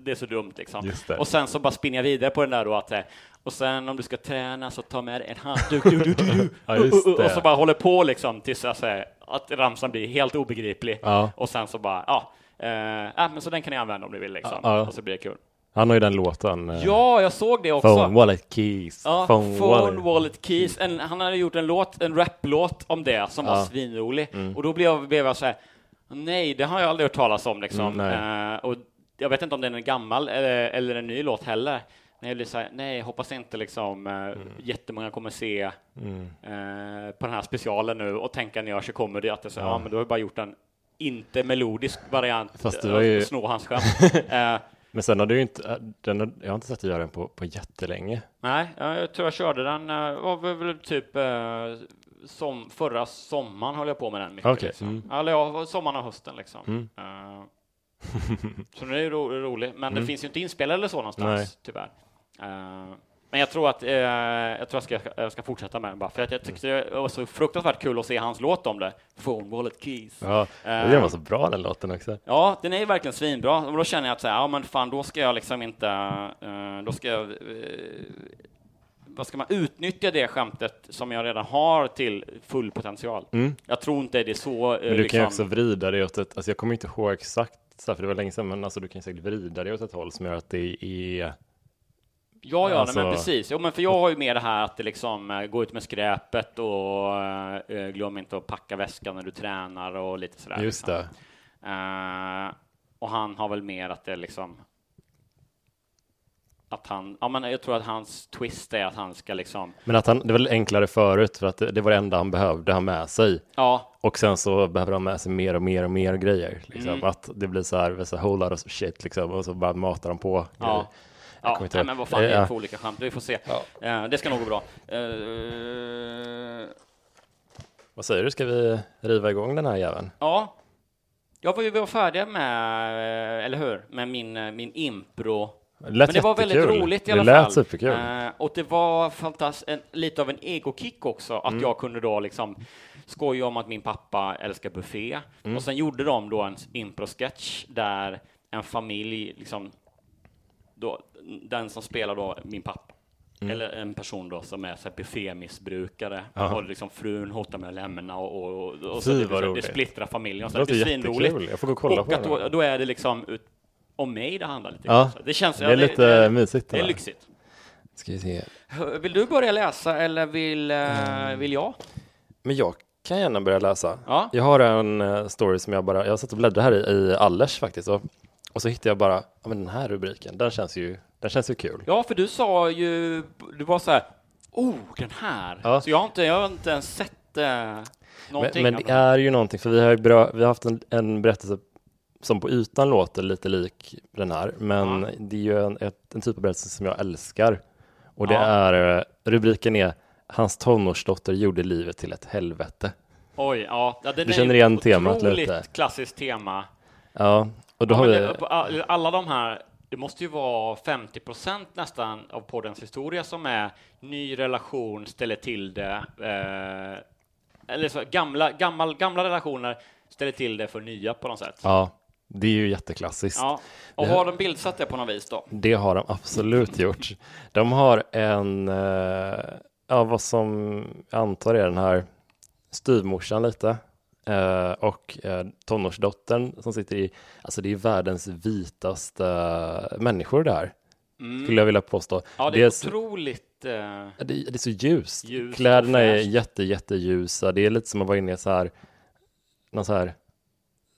Det är så dumt liksom. Det. Och sen så bara spinner jag vidare på den där då att eh, och sen om du ska träna så ta med dig en handduk du, du, du. Ja, och, det. så bara håller på liksom tills jag säger att ramsan blir helt obegriplig. Ja. Och sen så bara, ja, eh, äh, men så den kan ni använda om ni vill liksom. Ja. Och så blir det kul. Han har ju den låten. eh, Ja, jag såg det också. Phone, wallet, keys. Ja, phone, Phone, Wallet, Keys. En, han hade gjort en låt, en raplåt om det som var Ja. svinrolig. Mm. Och då blev, blev jag så här, nej, det har jag aldrig hört talas om liksom. Mm, Eh, och jag vet inte om den är gammal eller, eller en ny låt heller. Men jag blir så här, nej, hoppas inte liksom uh, jättemånga kommer se Mm. eh, på den här specialen nu och tänka när jag kör comedy att det så, ja. Ja. men du har ju bara gjort en inte melodisk variant Fast du eh, har ju- och snå hans skämt. Eh, Men sen har du ju inte, äh, den har, jag har inte sett dig göra den på, på jättelänge. Nej, ja, jag tror jag körde den, eh, var väl typ eh, som förra sommaren höll jag på med den mycket. Okej, Liksom. mm. Eller ja, sommaren och hösten liksom. Mm. Eh, så det är ju ro roligt, men det Mm. finns ju inte inspelat eller så någonstans, Nej. tyvärr. Eh, men jag tror att eh, jag tror jag ska, jag ska fortsätta med den bara för att jag tyckte det var så fruktansvärt kul att se hans låt om det. Phone, wallet, keys. Ja, Eh, den var så bra den låten också. Ja, den är verkligen svinbra. Och då känner jag att så här, ja men fan, då ska jag liksom inte, eh, då ska jag, eh, vad ska man, utnyttja det skämtet som jag redan har till full potential. Mm. Jag tror inte det är så, eh, Men du kan ju liksom, också vrida det åt ett, alltså jag kommer inte ihåg exakt, så här, för det var länge sedan, men alltså du kan säkert vrida det åt ett håll som gör att det är Ja, ja, Alltså- men precis. Jo, men för jag har ju med det här att det liksom eh, gå ut med skräpet och eh, glöm inte att packa väskan när du tränar och lite sådär. Just liksom. Eh, och han har väl mer att det liksom att han, ja men jag tror att hans twist är att han ska liksom Men att han, det var enklare förut för att det, det var det enda han behövde ha med sig. Ja. Och sen så behöver han med sig mer och mer och mer grejer. Liksom. Mm. Att det blir så här, så här whole lot of shit liksom. Och så bara matar han på. Ja. grejer. Ja, nej, ihåg. men vad fan är det för olika skämt? Vi får se. Eh, det ska nog gå bra. Eh, Vad säger du, ska vi riva igång den här jäveln? ja, jag var ju vi var färdiga med, eh, eller hur, med min, min impro. Det lät Men det var väldigt roligt i Det alla lät fall. superkul. Eh, och det var fantastiskt, en, lite av en egokick också, att Mm. jag kunde då liksom skoja om att min pappa älskar buffé. Mm. Och sen gjorde de då en impro-sketch där en familj, liksom, då, den som spelar då min pappa, Mm. eller en person då som är så här buffémissbrukare, Aha. och liksom frun hotar med att lämna och, och, och, och Fy, så det, vad det, det splittrar familjen. Och så Det det, det låter jättekul. Jag får gå och kolla och på att den. då, då är det liksom ut, om mig det handlar lite Ja. Det känns, det är lite mysigt det Det är där. lyxigt. Ska vi se. Vill du börja läsa eller vill, eh, vill jag? Men jag kan gärna börja läsa. Ja. Jag har en eh, story som jag bara, jag har suttit och bläddrat här i, i Allers faktiskt. Och, och så hittade jag bara, ja men den här rubriken, den känns ju, den känns ju kul. Ja, för du sa ju, du var så här, oh, den här. Ja. Så jag har inte, jag har inte ens sett eh, någonting. Men, men det är ju någonting, för vi har, bra, vi har haft en, en berättelse som på ytan låter lite lik den här, men Ja. det är ju en, ett, en typ av berättelse som jag älskar. Och det Ja. är, eh, rubriken är Hans tonårsdotter gjorde livet till ett helvete. Oj, ja. ja den Du känner igen temat otroligt lite? klassiskt tema. Ja, och då ja, har vi... det, alla de här, det måste ju vara 50 procent nästan av poddens historia som är ny relation, ställer till det, eh, eller så, gamla, gammal, gamla relationer ställer till det för nya på något sätt. Ja, det är ju jätteklassiskt. Ja, och har de bildsatt det på något vis då? Det har de absolut gjort. De har en, eh, ja vad som jag antar är den här styvmorsan lite. Eh, och eh, tonårsdottern som sitter i, alltså det är världens vitaste människor där. Mm. Skulle jag vilja påstå. Ja, det är så- otroligt... Eh, Ja, Det, det är så ljust. Ljust Kläderna är jätte, jätteljusa. Det är lite som att vara inne i så här, någon så här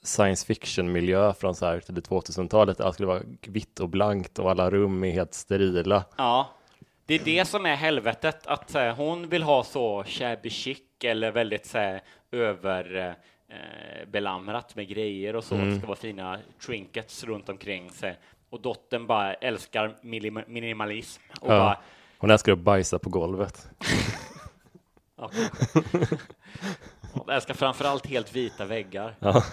science fiction miljö från så här till 2000-talet. Allt skulle vara vitt och blankt och alla rum är helt sterila. Ja, det är det som är helvetet, att så hon vill ha så shabby chic eller väldigt så här, över eh, belamrat med grejer och så. Mm. Det ska vara fina trinkets runt omkring sig. Och dottern bara älskar minimalism och Ja. bara Hon älskar att bajsa på golvet. ja, hon älskar framförallt helt vita väggar. Ja,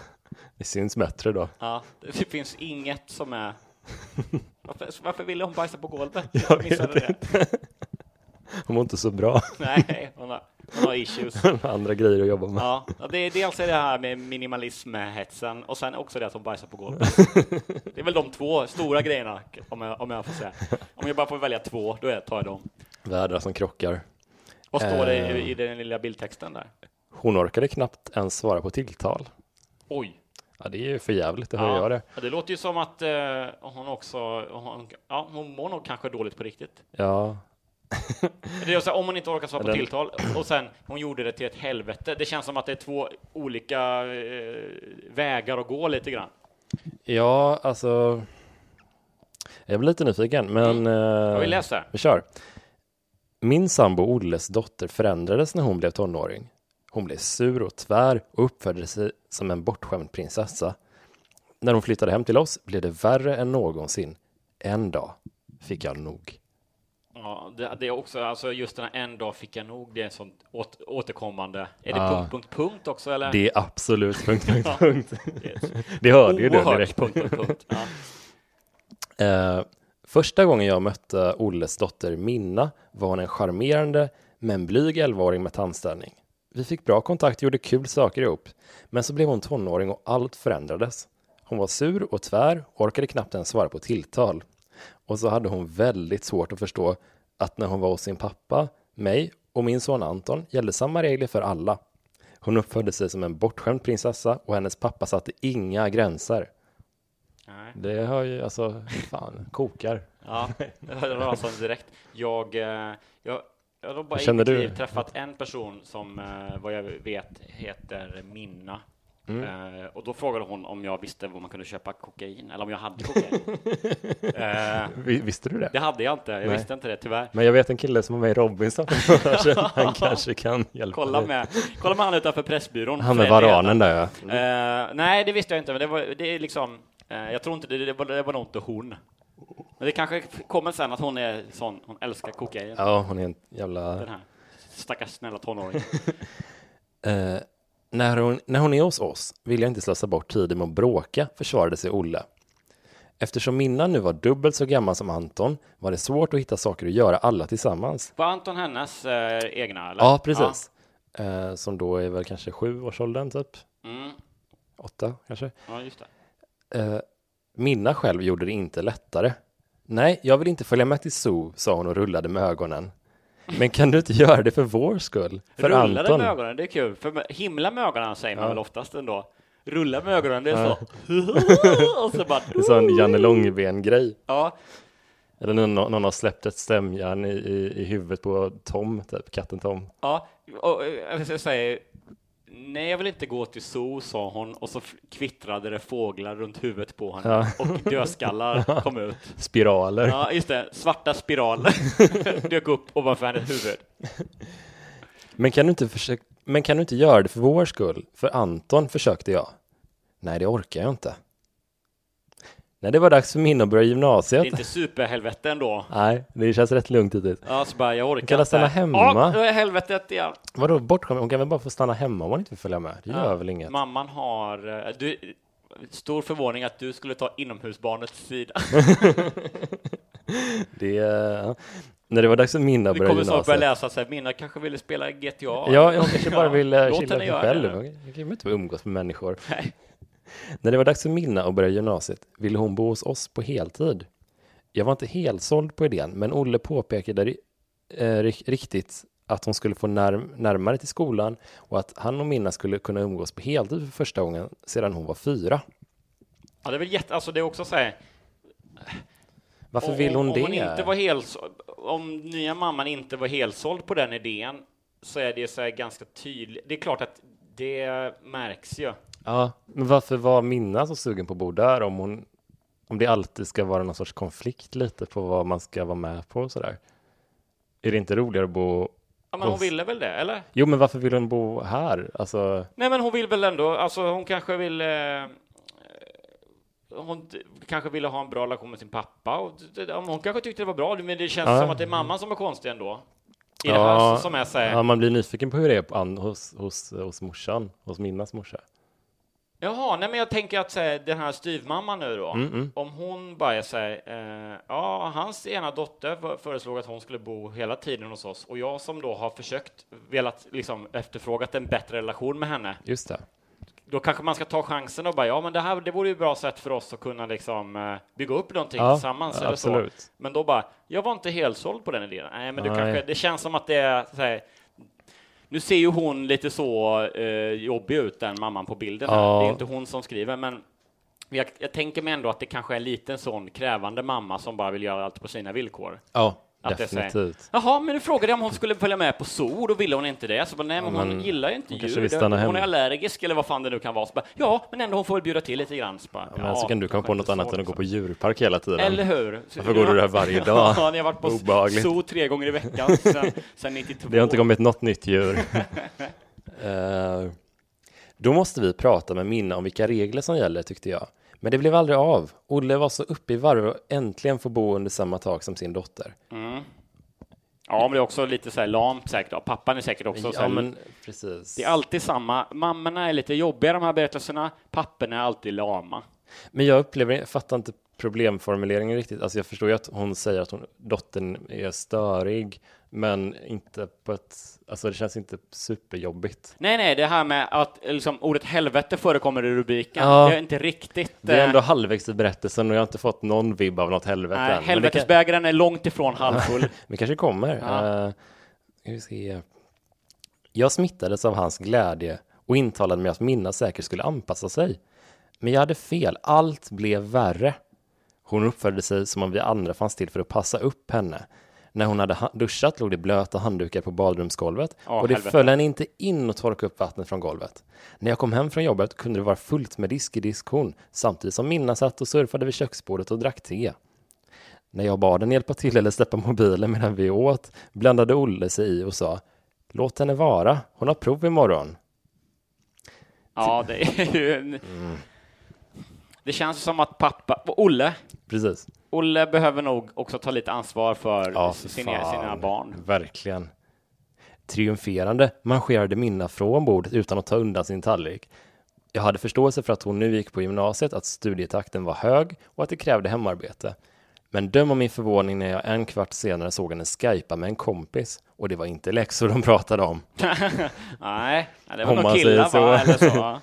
det syns bättre då. Ja, det finns inget som är varför, varför ville hon bajsa på golvet? Jag missade vet det. Hon mår inte så bra. Nej, hon har, hon har issues. Andra grejer att jobba med. Ja, ja, det är dels är det här med minimalism-hetsen och sen också det att hon bajsar på golvet. Det är väl de två stora grejerna, om jag, om jag får säga. Om jag bara får välja två, då tar jag dem. Världar som krockar. Vad står det Eh. i, i den lilla bildtexten där? Hon orkade knappt ens svara på tilltal. Oj. Ja, det är ju för jävligt att höra det. ja, det låter ju som att eh, hon också, hon, ja, hon mår nog kanske dåligt på riktigt. Ja, Det är så här, om hon inte orkar svara på tilltal och sen hon gjorde det till ett helvete. Det känns som att det är två olika eh, vägar att gå lite grann. ja alltså. Jag blir lite nyfiken, men. Jag eh, vill läsa. Vi kör. Min sambo Olles dotter förändrades när hon blev tonåring. Hon blev sur och tvär och uppförde sig som en bortskämd prinsessa. När hon flyttade hem till oss blev det värre än någonsin. En dag fick jag nog. Ja, det, det är också, alltså just den här en dag fick jag nog, det är sånt åt, återkommande. Är det Ja. punkt, punkt, punkt också eller? Det är absolut punkt, punkt, punkt. Det hörde ju du direkt. punkt, punkt, punkt. Ja. Eh, första gången jag mötte Olles dotter Minna var hon en charmerande men blyg 11-åring med tandställning. Vi fick bra kontakt och gjorde kul saker ihop. Men så blev hon tonåring och allt förändrades. Hon var sur och tvär och orkade knappt ens svara på tilltal. Och så hade hon väldigt svårt att förstå att när hon var hos sin pappa, mig och min son Anton gällde samma regler för alla. Hon uppförde sig som en bortskämd prinsessa och hennes pappa satte inga gränser. Nej. Det har ju, alltså, fan, kokar. Ja, det var alltså direkt. Jag, eh, jag, jag har bara i mitt liv träffat en person som, eh, vad jag vet, heter Minna. Eh, och då frågade hon om jag visste var man kunde köpa kokain, eller om jag hade kokain. eh, Vi- Visste du det? det hade jag inte, jag Nej. visste inte det tyvärr. Men jag vet en kille som var med i Robinson för sedan. Han kanske kan hjälpa Kolla dig. med, kolla med han utanför Pressbyrån. Han med varanen där ja. Eh, nej, det visste jag inte, men det var det är liksom, eh, jag tror inte det, det, var, det var nog inte hon. Men det kanske kommer sen att hon är sån, hon älskar kokain. Ja, hon är en jävla... Den här stackars snälla tonåring. När, hon, när hon är hos oss vill jag inte slösa bort tiden med att bråka, försvarade sig Olle. Eftersom Minna nu var dubbelt så gammal som Anton var det svårt att hitta saker att göra alla tillsammans. Var Anton hennes eh, egna? Eller? Ja, precis. Eh, som då är väl kanske sju års åldern typ. Ja. Mm. Åtta kanske. ja, just det. Eh, Minna själv gjorde det inte lättare. Nej, jag vill inte följa med till zoo, sa hon och rullade med ögonen. Men kan du inte göra det för vår skull? För Rullade Anton? med ögonen, det är kul. För himla med ögonen säger man Ja. väl oftast ändå. Rulla med ögonen, det är Ja. så. och så bara... Det är sån Janne Långben-grej. Ja, Eller någon, någon har släppt ett stämjärn i, i, i huvudet på Tom, typ, katten Tom. ja. Och, jag säger, nej jag vill inte gå till zoo, sa hon, och så kvittrade det fåglar runt huvudet på henne. Ja. Och dödskallar kom ut. Spiraler. Ja, just det. Svarta spiraler dök upp ovanför hennes huvud. Men, kan du inte försöka, men kan du inte göra det för vår skull? För Anton försökte jag. Nej, det orkar jag inte. När det var dags för min att börja Det gymnasiet. är inte superhelvete ändå. Nej, det känns rätt lugnt hittills. Ja, så bara, jag orkar kan väl stanna inte. hemma? Ja, då är helvetet igen. Vadå bortskämd? Hon kan väl bara få stanna hemma om hon inte vill följa med? Det gör väl inget? Mamman har... eh, Du, stor förvåning att du skulle ta inomhusbarnets sida. Det, ja. När det var dags för Minna att Du börja kommer snart börja gymnasiet. läsa så här, Minna kanske ville spela GTA. Ja, hon kanske bara vill eh, chilla själv. det. Hon kan ju inte umgås med människor. Nej. När det var dags för Minna att börja gymnasiet ville hon bo hos oss på heltid. Jag var inte helt såld på idén, men Olle påpekade eh, ri- riktigt att hon skulle få närm- närmare till skolan och att han och Minna skulle kunna umgås på heltid för första gången sedan hon var fyra. Ja, det är väl jätte... Alltså det är också så här... Varför om- vill hon om det? Hon inte var helt, om nya mamman inte var helsåld på den idén så är det så här ganska tydligt. Det är klart att det märks ju. Ja, men varför var Minna så sugen på att bo där om hon om det alltid ska vara någon sorts konflikt lite på vad man ska vara med på och sådär? Är det inte roligare att bo Ja, men hon ville väl det, eller? Jo, men varför vill hon bo här? Alltså, Nej, men hon vill väl ändå, alltså hon kanske vill eh, hon kanske ville ha en bra relation med sin pappa och hon kanske tyckte det var bra, men det känns Ja. som att det är mamman som är konstig ändå. I det här som är så här, ja, man blir nyfiken på hur det är på an, hos, hos, hos morsan, hos Minnas morsa. Jaha, nej men jag tänker att så här, den här styvmamman nu då, Mm, mm. om hon bara säger, eh, ja, hans ena dotter för- föreslog att hon skulle bo hela tiden hos oss och jag som då har försökt, velat liksom efterfrågat en bättre relation med henne, Just det. då kanske man ska ta chansen och bara, ja men det här, det vore ju ett bra sätt för oss att kunna liksom eh, bygga upp någonting Ja, tillsammans eller så. Men då bara, jag var inte helt såld på den idén. Nej, men Nej. kanske, det känns som att det är så här, nu ser ju hon lite så eh, jobbig ut, den mamman på bilden. här. Ja. Det är inte hon som skriver, men jag, jag tänker mig ändå att det kanske är en liten sån krävande mamma som bara vill göra allt på sina villkor. Ja, Att det definitivt. Jaha, men nu frågade jag om hon skulle följa med på zoo, då ville hon inte det. Så bara, nej, men Ja, hon men gillar ju inte hon djur. stanna hon hemma. är allergisk eller vad fan det nu kan vara. Så bara, ja, men ändå hon får väl bjuda till lite grann. Så, bara, Ja, men så kan du komma på något annat än att gå liksom. på djurpark hela tiden. Eller hur? Så- Varför går du där varje dag? ja, ni har varit på Obehagligt. zoo tre gånger i veckan sedan, sedan 92. Det har inte kommit något nytt djur. Eh, då måste vi prata med Minna om vilka regler som gäller, tyckte jag. Men det blev aldrig av. Olle var så uppe i varv och äntligen få bo under samma tak som sin dotter. Mm. Ja, men det är också lite så här lamt säkert. Ja, pappan är säkert också så Ja, här, men precis. Det är alltid samma. Mammorna är lite jobbiga de här berättelserna. Papporna är alltid lama. Men jag upplever, jag fattar inte problemformuleringen riktigt. Alltså jag förstår ju att hon säger att hon, dottern är störig, men inte på ett, alltså det känns inte superjobbigt. Nej, nej, det här med att eh, liksom, ordet helvete förekommer i rubriken, Ja. det är inte riktigt... Det är eh, ändå halvvägs i berättelsen och jag har inte fått någon vibb av något helvete Nej, än. Kan- helvetesbägaren är långt ifrån halvfull. Men kanske kommer. Ja. Uh, vi se. Jag smittades av hans glädje och intalade mig att Minna säkert skulle anpassa sig. Men jag hade fel. Allt blev värre. Hon uppförde sig som om vi andra fanns till för att passa upp henne. När hon hade ha- duschat låg det blöta handdukar på badrumsgolvet Åh, och det helvete. föll henne inte in att torka upp vattnet från golvet. När jag kom hem från jobbet kunde det vara fullt med disk i diskhon samtidigt som Minna satt och surfade vid köksbordet och drack te. När jag bad henne hjälpa till eller släppa mobilen medan vi åt blandade Olle sig i och sa Låt henne vara, hon har prov imorgon. Ja, det är ju en... Mm. Det känns som att pappa, Olle, Precis. Olle behöver nog också ta lite ansvar för Ja, för sina, fan. sina barn. Verkligen. Triumferande marscherade Minna från bordet utan att ta undan sin tallrik. Jag hade förståelse för att hon nu gick på gymnasiet, att studietakten var hög och att det krävde hemarbete. Men döm om min förvåning när jag en kvart senare såg henne skypa med en kompis och det var inte läxor de pratade om. Nej, det var Om nog killar säger va? så. Eller så.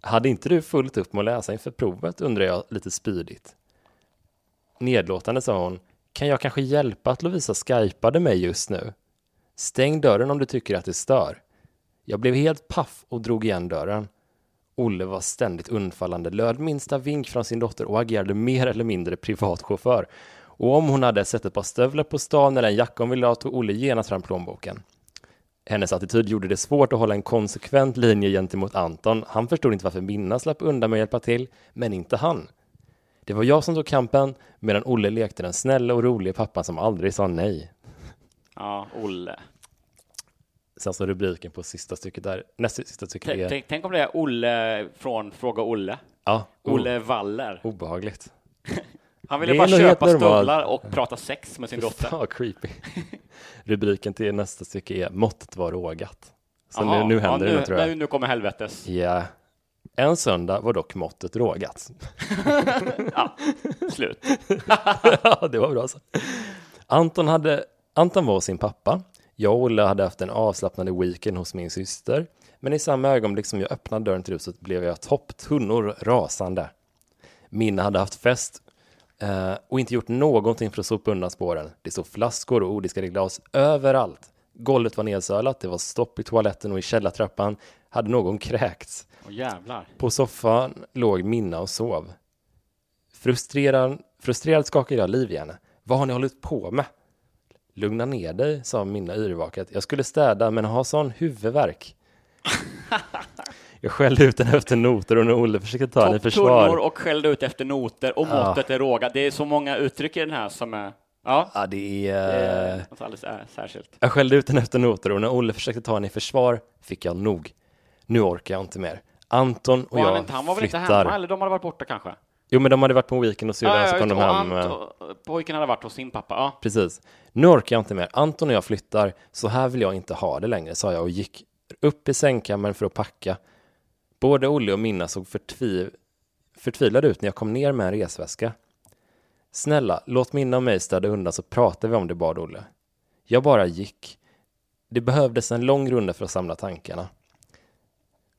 Hade inte du fullt upp med att läsa inför provet, undrar jag lite spydigt. Nedlåtande sa hon, kan jag kanske hjälpa att Lovisa skypade mig just nu? Stäng dörren om du tycker att det stör. Jag blev helt paff och drog igen dörren. Olle var ständigt undfallande, löd minsta vink från sin dotter och agerade mer eller mindre privatchaufför. Och om hon hade sett ett par stövlar på stan eller en jacka hon ville ha tog Olle genast fram plånboken. Hennes attityd gjorde det svårt att hålla en konsekvent linje gentemot Anton. Han förstod inte varför Minna slapp undan med att hjälpa till, men inte han. Det var jag som tog kampen, medan Olle lekte den snälla och roliga pappan som aldrig sa nej. Ja, Olle. Sen så rubriken på sista stycket där, näst sista stycket Tänk, är... tänk, tänk om det är Olle från Fråga Olle. Ja, Olle Waller. Obehagligt. Han ville Det bara köpa stövlar och prata sex med sin dotter. Fan creepy. Rubriken till nästa stycke är Måttet var rågat. Så Jaha, nu, nu händer ja, det nu, tror jag. Nu, nu kommer helvetes. Ja. En söndag var dock måttet rågat. Ja, slut. ja, det var bra så. Anton, hade, Anton var hos sin pappa. Jag och Olle hade haft en avslappnande weekend hos min syster. Men i samma ögonblick som jag öppnade dörren till huset blev jag topptunnor rasande. Minna hade haft fest eh, och inte gjort någonting för att sopa undan spåren. Det stod flaskor och odiskade glas överallt. Golvet var nedsölat, det var stopp i toaletten och i källartrappan hade någon kräkts. Åh jävlar. På soffan låg Minna och sov. Frustrerad, frustrerad skakade jag liv i henne. Vad har ni hållit på med? Lugna ner dig, sa Minna yrvaket. Jag skulle städa, men har sån huvudvärk. jag skällde ut henne efter noter och när Olle försökte ta henne i försvar. och skällde ut efter noter och Ja. måttet är råga. Det är så många uttryck i den här som är... Ja, Ja, det det är... är något alldeles äh, särskilt. Jag skällde ut henne efter noter och när Olle försökte ta henne i försvar fick jag nog. Nu orkar jag inte mer. Anton och Var han, jag inte, han var väl inte hemma, eller de hade varit borta kanske? Jo, men de hade varit på en weekend och så, Ja, så ja, kom just de hem. eh, Anton- Pojken hade varit hos sin pappa, ja. Precis. Nu orkar jag inte mer. Anton och jag flyttar. Så här vill jag inte ha det längre, sa jag och gick upp i sängkammaren för att packa. Både Olle och Minna såg förtviv... förtvivlade ut när jag kom ner med en resväska. Snälla, låt Minna och mig städa undan så pratar vi om det, bad Olle. Jag bara gick. Det behövdes en lång runda för att samla tankarna.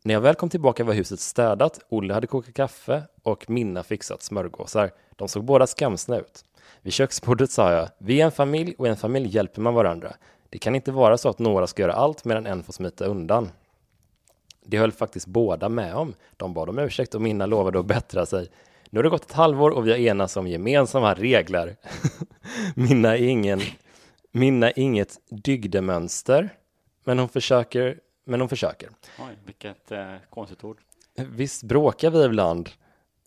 När jag väl kom tillbaka var huset städat, Olle hade kokat kaffe och Minna fixat smörgåsar. De såg båda skamsna ut. Vid köksbordet sa jag, vi är en familj och i en familj hjälper man varandra. Det kan inte vara så att några ska göra allt medan en får smita undan. Det höll faktiskt båda med om. De bad om ursäkt och Minna lovade att bättra sig. Nu har det gått ett halvår och vi har enats om gemensamma regler. Minna är ingen, Minna är inget dygdemönster, men hon försöker, men hon försöker. Oj, vilket eh, konstigt ord. Visst bråkar vi ibland,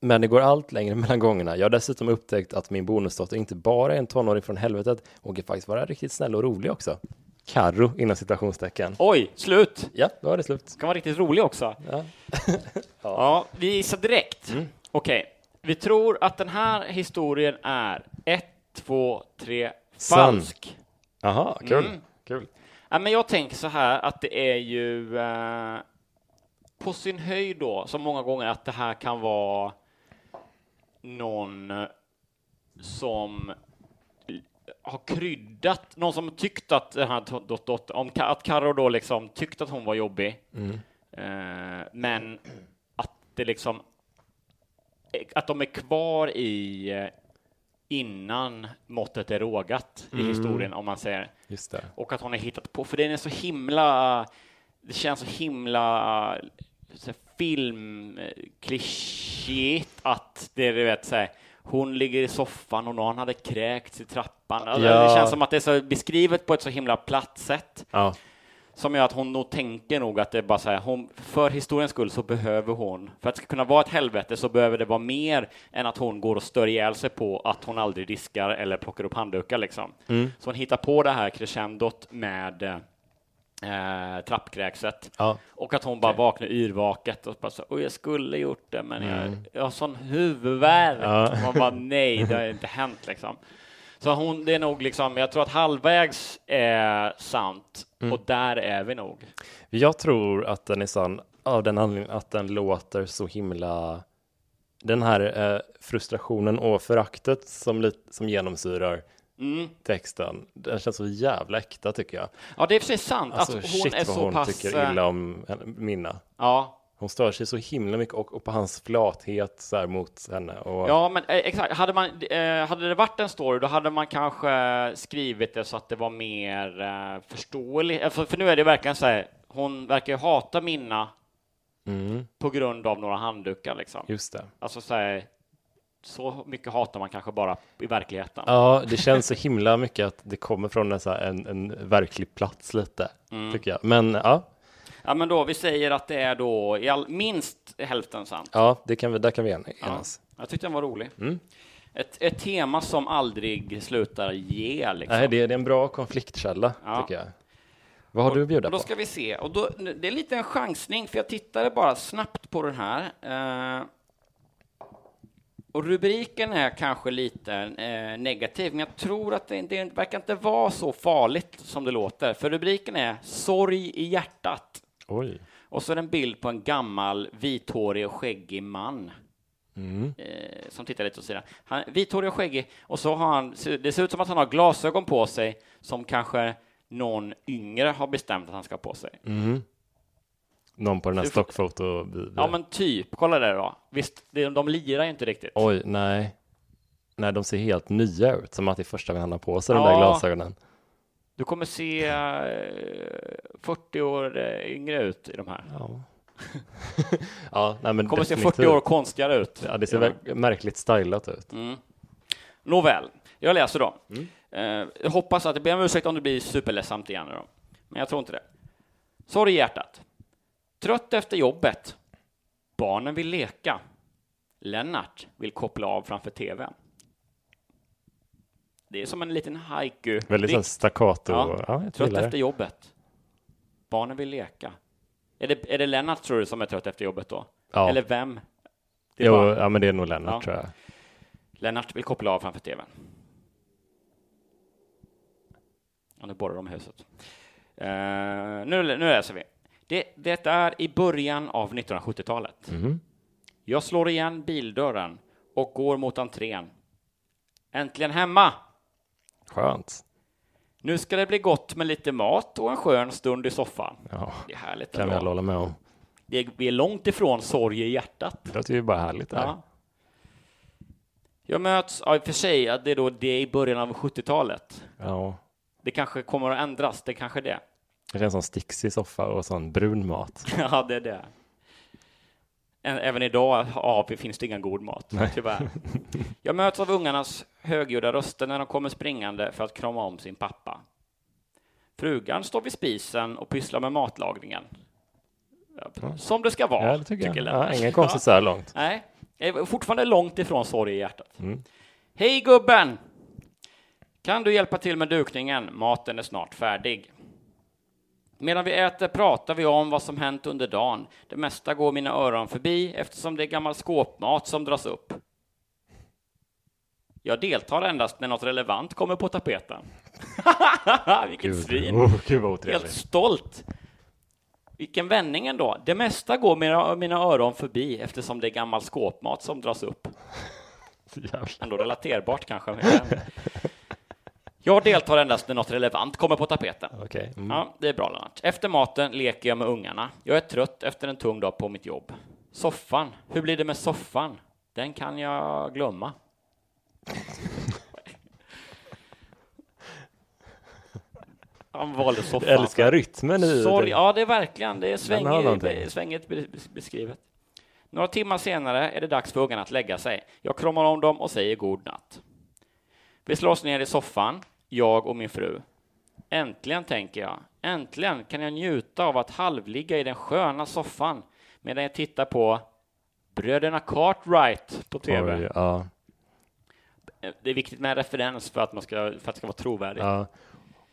men det går allt längre mellan gångerna. Jag har dessutom upptäckt att min bonusdotter inte bara är en tonåring från helvetet, hon kan faktiskt vara riktigt snäll och rolig också. Karro inom citationstecken. Oj, slut! Ja, då är det slut. Kan vara riktigt rolig också. Ja. Ja, vi gissar direkt. Mm. Okej, vi tror att den här historien är ett, två, tre, Sann. falsk. Aha, kul. Mm. kul. Ja, men jag tänker så här att det är ju eh, på sin höjd då, som många gånger, att det här kan vara någon eh, som har kryddat, någon som tyckt att den här dot- dot- om att Karo då liksom tyckte att hon var jobbig, Mm. eh, men att det liksom att de är kvar i eh, innan måttet är rågat i Mm. historien, om man säger. Just det. Och att hon har hittat på, för den är så himla, det känns så himla filmklichéigt att det du vet så här, hon ligger i soffan och någon hade kräkts i trappan. Alltså, Ja. Det känns som att det är så beskrivet på ett så himla platt sätt. Ja. Som gör att hon nog tänker nog att det är bara så här, hon, för historiens skull så behöver hon, för att det ska kunna vara ett helvete så behöver det vara mer än att hon går och stör ihjäl sig på att hon aldrig diskar eller plockar upp handdukar liksom. Mm. Så hon hittar på det här crescendot med eh, trappkräkset. Ja. Och att hon bara vaknar yrvaket och bara så, Oj, jag skulle gjort det, men jag, Mm. jag har sån huvudvärk. Ja. Och man bara, nej, det har inte hänt liksom. Så hon, det är nog liksom, jag tror att halvvägs är sant Mm. och där är vi nog. Jag tror att den är sann av den anledningen att den låter så himla den här eh, frustrationen och föraktet som, som genomsyrar Mm. texten, den känns så jävla äkta tycker jag. Ja, det är sig sant. Alltså, Alltså, hon shit är vad så hon pass... tycker eh, illa om Minna. Ja, Hon stör sig så himla mycket och, och på hans flathet så här mot henne. Och, ja, men eh, exakt. Hade, man, eh, hade det varit en story, då hade man kanske skrivit det så att det var mer eh, förståeligt. Eh, För, för nu är det verkligen så här, hon verkar ju hata Minna Mm, på grund av några handdukar liksom. just det. Alltså så här, så mycket hatar man kanske bara i verkligheten. Ja, det känns så himla mycket att det kommer från en, en, en verklig plats lite, Mm. tycker jag. Men ja, Ja, men då, vi säger att det är då i all, minst hälften sant. ja det kan vi, där kan vi ena- Ja, enas. jag tyckte den var rolig. Mm. Ett, ett tema som aldrig slutar ge, liksom. Nej, det, är- en bra konfliktkälla, Ja. tycker jag. Vad har du att bjuda och då på? ska vi se. Och då, det är lite en chansning, för jag tittade bara snabbt på den här. Eh, och rubriken är kanske lite eh, negativ, men jag tror att det, det verkar inte vara så farligt som det låter. För rubriken är Sorg i hjärtat. Oj. Och så är det en bild på en gammal vithårig och skäggig man. Mm. Eh, som tittar lite åt sidan. Han vithårig och skäggig och så har han, det ser ut som att han har glasögon på sig som kanske någon yngre har bestämt att han ska ha på sig. Mm. Någon på den här får- stockfoto Ja men typ, kolla där då. Visst, det, de lirar ju inte riktigt. Oj, nej. Nej, de ser helt nya ut, som att det är första gången han har på sig de Ja. där glasögonen. Du kommer se eh, 40 år eh, yngre ut i de här. Ja. ja, nej men Du kommer se definitivt. 40 år konstigare ut. Ja, det ser verk- märkligt stylat ut. Mm. Nåväl, jag läser då. Eh, jag hoppas att, jag ber om ursäkt om det blir superledsamt igen nu då. Men jag tror inte det. Sorg i hjärtat. Trött efter jobbet. Barnen vill leka. Lennart vill koppla av framför tvn. Det är som en liten haiku. Väldigt staccato. Ja, Ja, jag trött efter jobbet. Barnen vill leka. Är det, är det Lennart tror du som är trött efter jobbet då? Ja. Eller vem? Jo, bara- ja, men det är nog Lennart Ja. tror jag. Lennart vill koppla av framför tvn. Ja, nu borrar de i huset. Eh, nu, nu läser vi. Det, det är i början av 1970-talet. Mhm. Jag slår igen bildörren och går mot entrén. Äntligen hemma! Skönt. Nu ska det bli gott med lite mat och en skön stund i soffan. Ja, Det är härligt kan alla hålla med om. Det är, vi är långt ifrån sorg i hjärtat. Det låter ju bara härligt där. Ja. Jag möts, ja, i och för sig, att det är då det i början av 70-talet. Ja. Det kanske kommer att ändras, det kanske är det. Det känns som sticksig soffa och sån brun mat. ja, det är det. Även idag ja, finns det ingen god mat, Nej. tyvärr. Jag möts av ungarnas högljudda röster när de kommer springande för att krama om sin pappa. Frugan står vid spisen och pysslar med matlagningen. Som det ska vara, Ja, det tycker jag. Lennart. Ja, inget konstigt så här långt. Nej, jag är fortfarande långt ifrån sorg i hjärtat. Mm. Hej gubben! Kan du hjälpa till med dukningen? Maten är snart färdig. Medan vi äter pratar vi om vad som hänt under dagen. Det mesta går mina öron förbi eftersom det är gammal skåpmat som dras upp. Jag deltar endast när något relevant kommer på tapeten. Vilket Gud, svin! oh, gud vad Helt stolt. Vilken vändning ändå. Det mesta går mina, mina öron förbi eftersom det är gammal skåpmat som dras upp. Jävlar. Ändå relaterbart kanske. Jag deltar endast när något relevant kommer på tapeten. Okej. Mm. Ja, det är bra Lennart. Efter maten leker jag med ungarna. Jag är trött efter en tung dag på mitt jobb. Soffan. Hur blir det med soffan? Den kan jag glömma. Han valde soffan. Jag älskar rytmen i Sorry, ja det är verkligen, det är svängigt, beskrivet. Några timmar senare är det dags för ungarna att lägga sig. Jag kramar om dem och säger god natt. Vi slår oss ner i soffan, jag och min fru. Äntligen, tänker jag. Äntligen kan jag njuta av att halvligga i den sköna soffan medan jag tittar på Bröderna Cartwright på TV. Oj, ja. Det är viktigt med en referens för att, man ska, för att det ska vara trovärdigt. ja.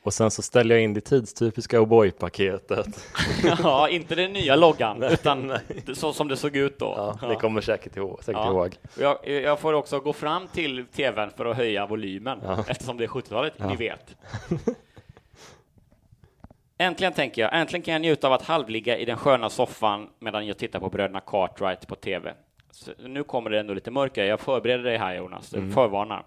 Och sen så ställer jag in det tidstypiska O'boy-paketet. ja, inte den nya loggan, Nej, utan nej. det- så som det såg ut då. Ja, ni kommer säkert ihåg. Säkert Ja. ihåg. Jag, jag får också gå fram till tvn för att höja volymen Ja. eftersom det är 70-talet, Ja. ni vet. Äntligen tänker jag, äntligen kan jag njuta av att halvligga i den sköna soffan medan jag tittar på bröderna Cartwright på tv. Så nu kommer det ändå lite mörkare, jag förbereder dig här Jonas, Mm. förvarnar.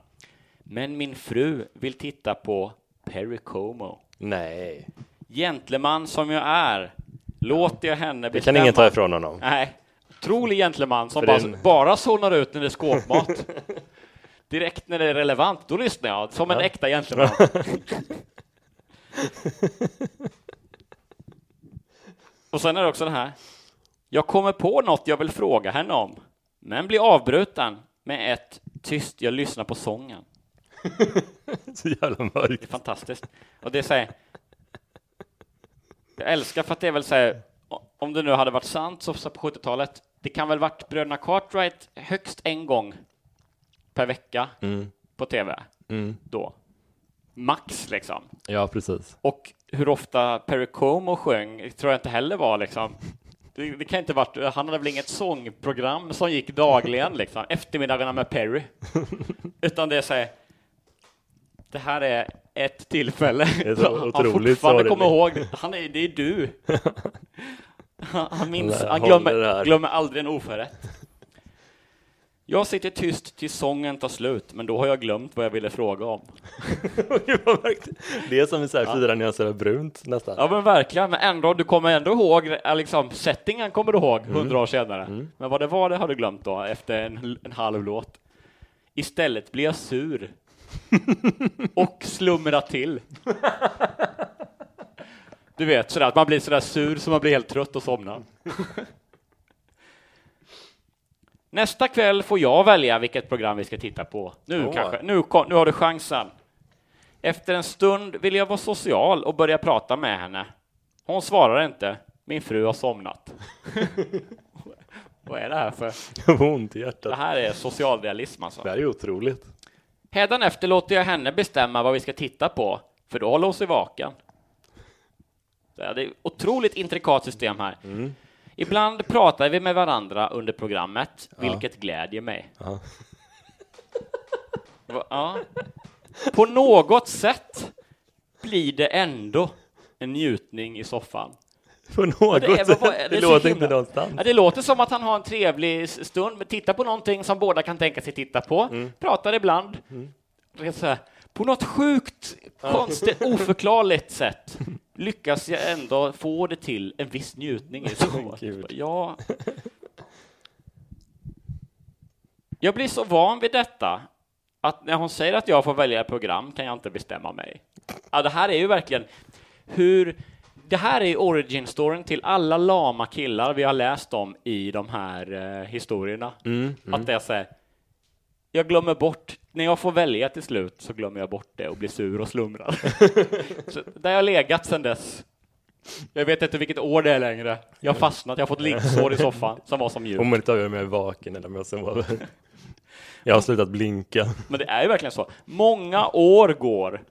Men min fru vill titta på Perry Como. Nej. Gentleman som jag är, låter jag henne Det bestämma. kan ingen ta ifrån honom. Nej, otrolig gentleman som bara, den- bara zonar ut när det är skåpmat. Direkt när det är relevant, då lyssnar jag som en Ja. äkta gentleman. Och sen är det också den här. Jag kommer på något jag vill fråga henne om, men blir avbruten med ett tyst, jag lyssnar på sången. Så jävla Det är mörkt. fantastiskt. Och det är så här, Jag älskar för att det är väl så här, om det nu hade varit sant så på 70-talet, det kan väl varit bröderna Cartwright högst en gång per vecka Mm. på TV Mm. då. Max liksom. Ja, precis. Och hur ofta Perry Como sjöng tror jag inte heller var liksom. Det, det kan inte varit, han hade väl inget sångprogram som gick dagligen liksom, eftermiddagarna med Perry. Utan det är så här, det här är ett tillfälle. Det är så Han fortfarande kommer ihåg, han är, det är du. Han, minns, han glömmer, glömmer aldrig en oförrätt. Jag sitter tyst tills sången tar slut, men då har jag glömt vad jag ville fråga om. Det är som en så här fyra nyanser av brunt nästan. Ja men verkligen, men ändå, du kommer ändå ihåg, eh, liksom, settingen kommer du ihåg Mm. hundra år senare. Men vad det var, det har du glömt då, efter en, en halv låt. Istället blir jag sur. och slumrar till. Du vet, sådär att man blir sådär sur så man blir helt trött och somnar. Nästa kväll får jag välja vilket program vi ska titta på. Nu Åh. kanske, nu, nu har du chansen. Efter en stund vill jag vara social och börja prata med henne. Hon svarar inte. Min fru har somnat. Vad är det här för? Jag får ont i hjärtat. Det här är socialrealism alltså. Det här är otroligt. Hädanefter låter jag henne bestämma vad vi ska titta på, för då håller hon sig vaken. Det är ett otroligt intrikat system här. Mm. Ibland pratar vi med varandra under programmet, vilket glädjer mig. Ja. Ja. På något sätt blir det ändå en njutning i soffan. På något det är- sätt. vad- Det, låter inte någonstans. Ja, det låter som att han har en trevlig stund, men titta på någonting som båda kan tänka sig titta på, Mm. pratar ibland. Så här, på något sjukt, konstigt, oförklarligt sätt lyckas jag ändå få det till en viss njutning så. Ja. Jag blir så van vid detta att när hon säger att jag får välja program kan jag inte bestämma mig. Ja, det här är ju verkligen hur det här är origin-storyn till alla lama killar vi har läst om i de här eh, historierna. Mm, Att det är så här, jag glömmer bort, när jag får välja till slut så glömmer jag bort det och blir sur och slumrar. så där har jag legat sedan dess. Jag vet inte vilket år det är längre. Jag har fastnat, jag har fått liggsår i soffan som var som. Omöjligt att avgöra om jag är vaken eller om jag sover. Jag har slutat blinka. Men det är ju verkligen så. Många år går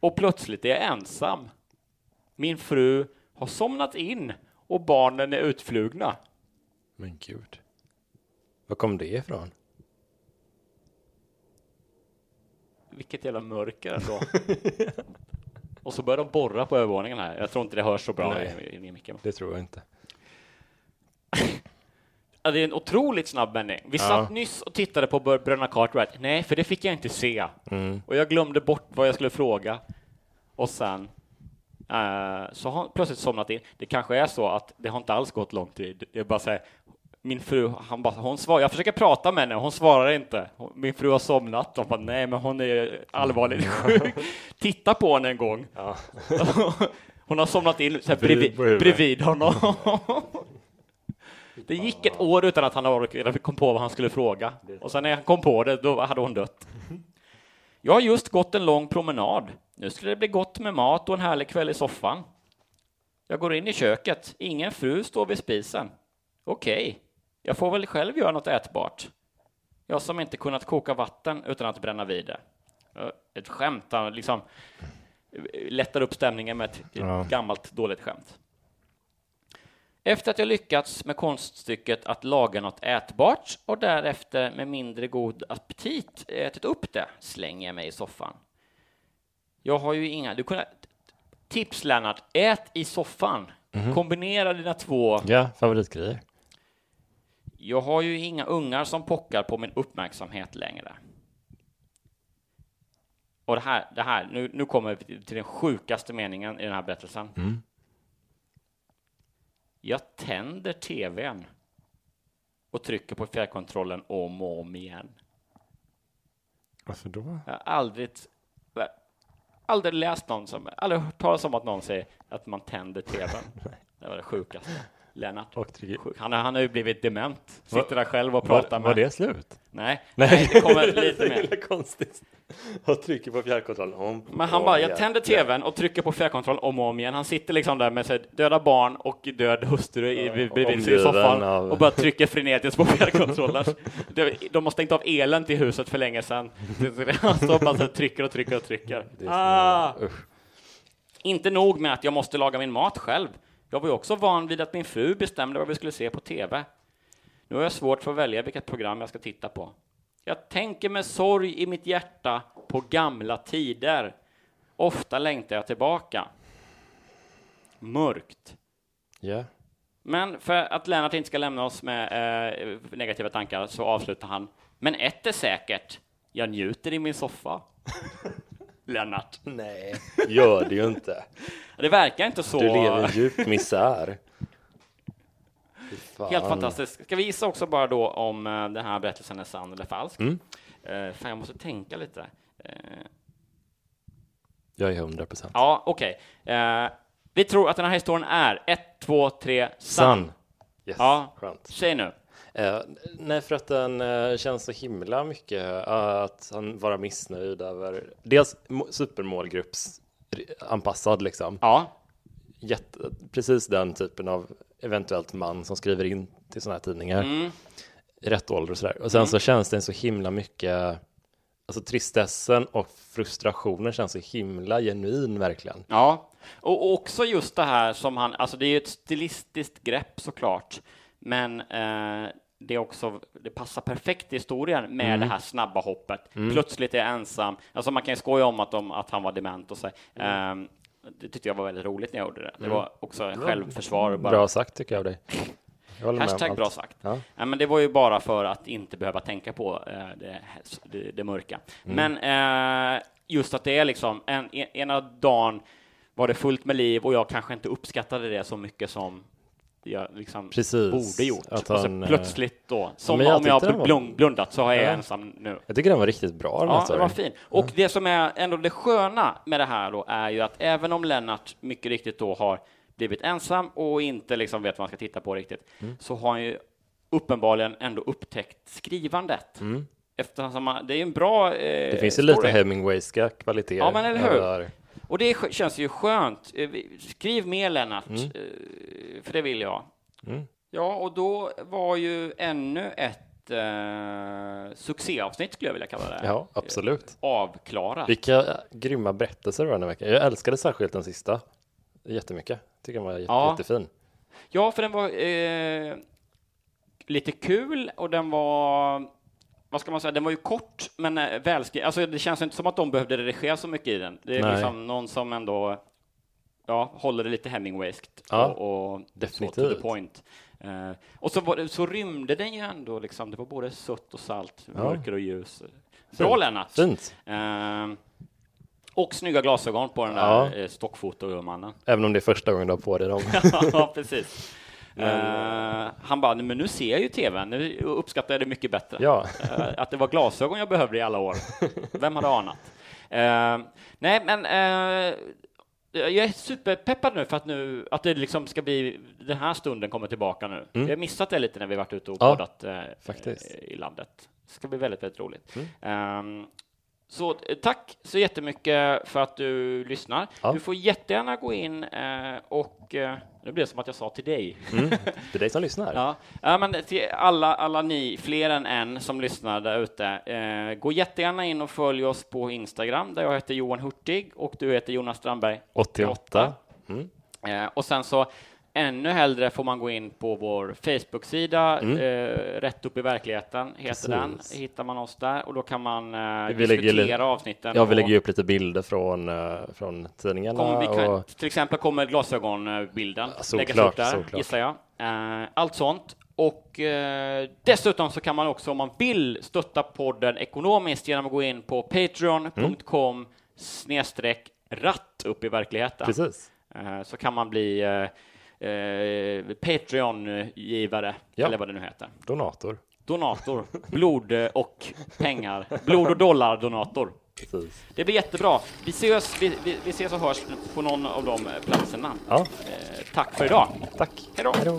och plötsligt är jag ensam. Min fru har somnat in och barnen är utflugna. Men gud. Var kom det ifrån? Vilket jävla mörker ändå. och så börjar de borra på övervåningen här. Jag tror inte det hörs så bra Nej. i, i, i micken. Det tror jag inte. Ja, det är en otroligt snabb vändning. Vi Ja. satt nyss och tittade på Br- Bröderna Cartwright. Nej, för det fick jag inte se. Mm. Och jag glömde bort vad jag skulle fråga. Och sen eh, så har han plötsligt somnat in. Det kanske är så att det har inte alls gått lång tid. Det är bara så här, min fru, han bara, hon svarar, jag försöker prata med henne, hon svarar inte. Hon- Min fru har somnat. De bara, nej, men hon är allvarligt sjuk. Titta på henne en gång. Ja. Hon har somnat in så här, Bredvid bredvid, honom. Det gick ett år utan att han kom på vad han skulle fråga. Och sen när han kom på det, då hade hon dött. Jag har just gått en lång promenad. Nu skulle det bli gott med mat och en härlig kväll i soffan. Jag går in i köket. Ingen fru står vid spisen. Okej, okay. jag får väl själv göra något ätbart. Jag som inte kunnat koka vatten utan att bränna vid det. Ett skämt, han liksom lättar upp stämningen med ett ja. gammalt dåligt skämt. Efter att jag lyckats med konststycket att laga något ätbart och därefter med mindre god aptit ätit upp det slänger jag mig i soffan. Jag har ju inga... Du kunde, tips, Lennart. Ät i soffan. Mm. Kombinera dina två... Ja, favoritgrejer. Jag har ju inga ungar som pockar på min uppmärksamhet längre. Och det här, det här nu, nu kommer vi till den sjukaste meningen i den här berättelsen. Mm. Jag tänder tvn och trycker på fjärrkontrollen om och om igen. Varför då? Jag har aldrig, aldrig läst någon som, aldrig hört talas om att någon säger att man tänder tvn. det var det sjukaste. Lennart. Han, han har ju blivit dement. Sitter där själv och pratar var, med... Var det slut? Nej, nej. det kommer lite mer. det är konstigt. Och trycker på fjärrkontrollen om Men han bara, jag tänder tvn och trycker på fjärrkontrollen om och om igen. Han sitter liksom där med sig döda barn och död hustru i, bredvid sig i soffan av... och bara trycker frenetiskt på fjärrkontrollen. De har stängt av elen till huset för länge sedan. Han står bara och trycker och trycker och trycker. Ah. Inte nog med att jag måste laga min mat själv. Jag var ju också van vid att min fru bestämde vad vi skulle se på TV. Nu har jag svårt för att välja vilket program jag ska titta på. Jag tänker med sorg i mitt hjärta på gamla tider. Ofta längtar jag tillbaka. Mörkt. Ja. Yeah. Men för att Lennart inte ska lämna oss med eh, negativa tankar så avslutar han. Men ett är säkert. Jag njuter i min soffa. Lennart. Nej, gör det ju inte. Det verkar inte så. Du lever i djup misär. Helt fantastiskt. Ska vi gissa också bara då om uh, den här berättelsen är sann eller falsk? Mm. Uh, fan, jag måste tänka lite. Uh, jag är hundra procent. Ja, okej. Okay. Uh, vi tror att den här historien är ett, två, tre, sann. Sann. Yes, ja, skönt. Säg nu. Uh, nej, för att den uh, känns så himla mycket uh, att han vara missnöjd över dels supermålgruppsanpassad liksom. Ja. Jätte, precis den typen av eventuellt man som skriver in till sådana här tidningar. Mm. I rätt ålder och sådär. Och sen mm. så känns det så himla mycket Alltså tristessen och frustrationen känns så himla genuin verkligen. Ja, och också just det här som han, alltså det är ju ett stilistiskt grepp såklart, men eh, det är också, det passar perfekt i historien med mm. det här snabba hoppet. Mm. Plötsligt är jag ensam. Alltså man kan ju skoja om att, de, att han var dement och så. Mm. Um, det tyckte jag var väldigt roligt när jag gjorde det. Det var också självförsvar. Bara. Bra sagt tycker jag av dig. Hashtag bra sagt. Ja. ja. men det var ju bara för att inte behöva tänka på uh, det, det, det, mörka. Mm. Men uh, just att det är liksom en, ena dagen var det fullt med liv och jag kanske inte uppskattade det så mycket som jag liksom Precis, borde gjort. Att han, och så plötsligt då, som ja, om jag har blundat så har jag ja. ensam nu. Jag tycker den var riktigt bra. Den ja, den var fin. Och ja. det som är ändå det sköna med det här då är ju att även om Lennart mycket riktigt då har blivit ensam och inte liksom vet vad man ska titta på riktigt, mm. så har han ju uppenbarligen ändå upptäckt skrivandet. Mm. Eftersom man, det är en bra eh, Det finns ju lite Hemingwayska kvaliteter. Ja, men eller hur? Och det känns ju skönt. Eh, skriv mer Lennart, mm. Eh, för det vill jag. Mm. Ja, och då var ju ännu ett eh, succéavsnitt skulle jag vilja kalla det. Ja, absolut. Avklarat. Vilka grymma berättelser det var den veckan. Jag älskade särskilt den sista jättemycket. Tycker den var jätte, ja. jättefin. Ja, för den var eh, lite kul och den var vad ska man säga, den var ju kort men eh, välskriven. Alltså det känns inte som att de behövde redigera så mycket i den. Det är Nej. liksom någon som ändå ja, håller det lite Hemingwayskt ja, och, och definitivt. to the point. Uh, och så, var, så rymde den ju ändå liksom, det var både sött och salt, ja. mörker och ljus. Bra Lennart! Fint! Uh, och snygga glasögon på den där ja. stockfotomannen. Även om det är första gången du har på dig dem. ja, precis. Uh, han bara, men nu ser jag ju tvn, nu uppskattar jag det mycket bättre. Ja. Uh, att det var glasögon jag behövde i alla år. Vem hade anat? Uh, nej, men jag är superpeppad nu för att, nu, att det liksom ska bli, den här stunden kommer tillbaka nu. Mm. Vi har missat det lite när vi varit ute och Ja, poddat eh, eh, i landet. Det ska bli väldigt, väldigt roligt. Mm. Ehm, så eh, tack så jättemycket för att du lyssnar. Ja. Du får jättegärna gå in eh, och, eh, nu blir det som att jag sa till dig. Mm. Är dig som lyssnar. Ja, ja men till alla, alla ni, fler än en som lyssnar där ute, eh, gå jättegärna in och följ oss på Instagram där jag heter Johan Hurtig och du heter Jonas Strandberg. 88. Mm. Eh, och sen så ännu hellre får man gå in på vår Facebook-sida, Mm. eh, Rätt upp i verkligheten heter den. Precis. Hittar man oss där och då kan man eh, Vi diskutera avsnitten. ja, vi lägger upp lite bilder från, eh, från tidningarna. Kan, och, till exempel kommer glasögonbilden Ja, läggas såklart, upp där, såklart. gissar jag. Eh, allt sånt. Och eh, dessutom så kan man också, om man vill, stötta podden ekonomiskt genom att gå in på patreon.com snedstreck ratt upp i verkligheten. precis. Eh, så kan man bli eh, Patreon-givare, Ja. eller vad det nu heter. Donator. Donator, blod och pengar, blod och dollar-donator. Precis. Det blir jättebra. Vi ses, vi, vi, vi ses och hörs på någon av de platserna. Ja, Eh, tack för idag. tack. Hej då.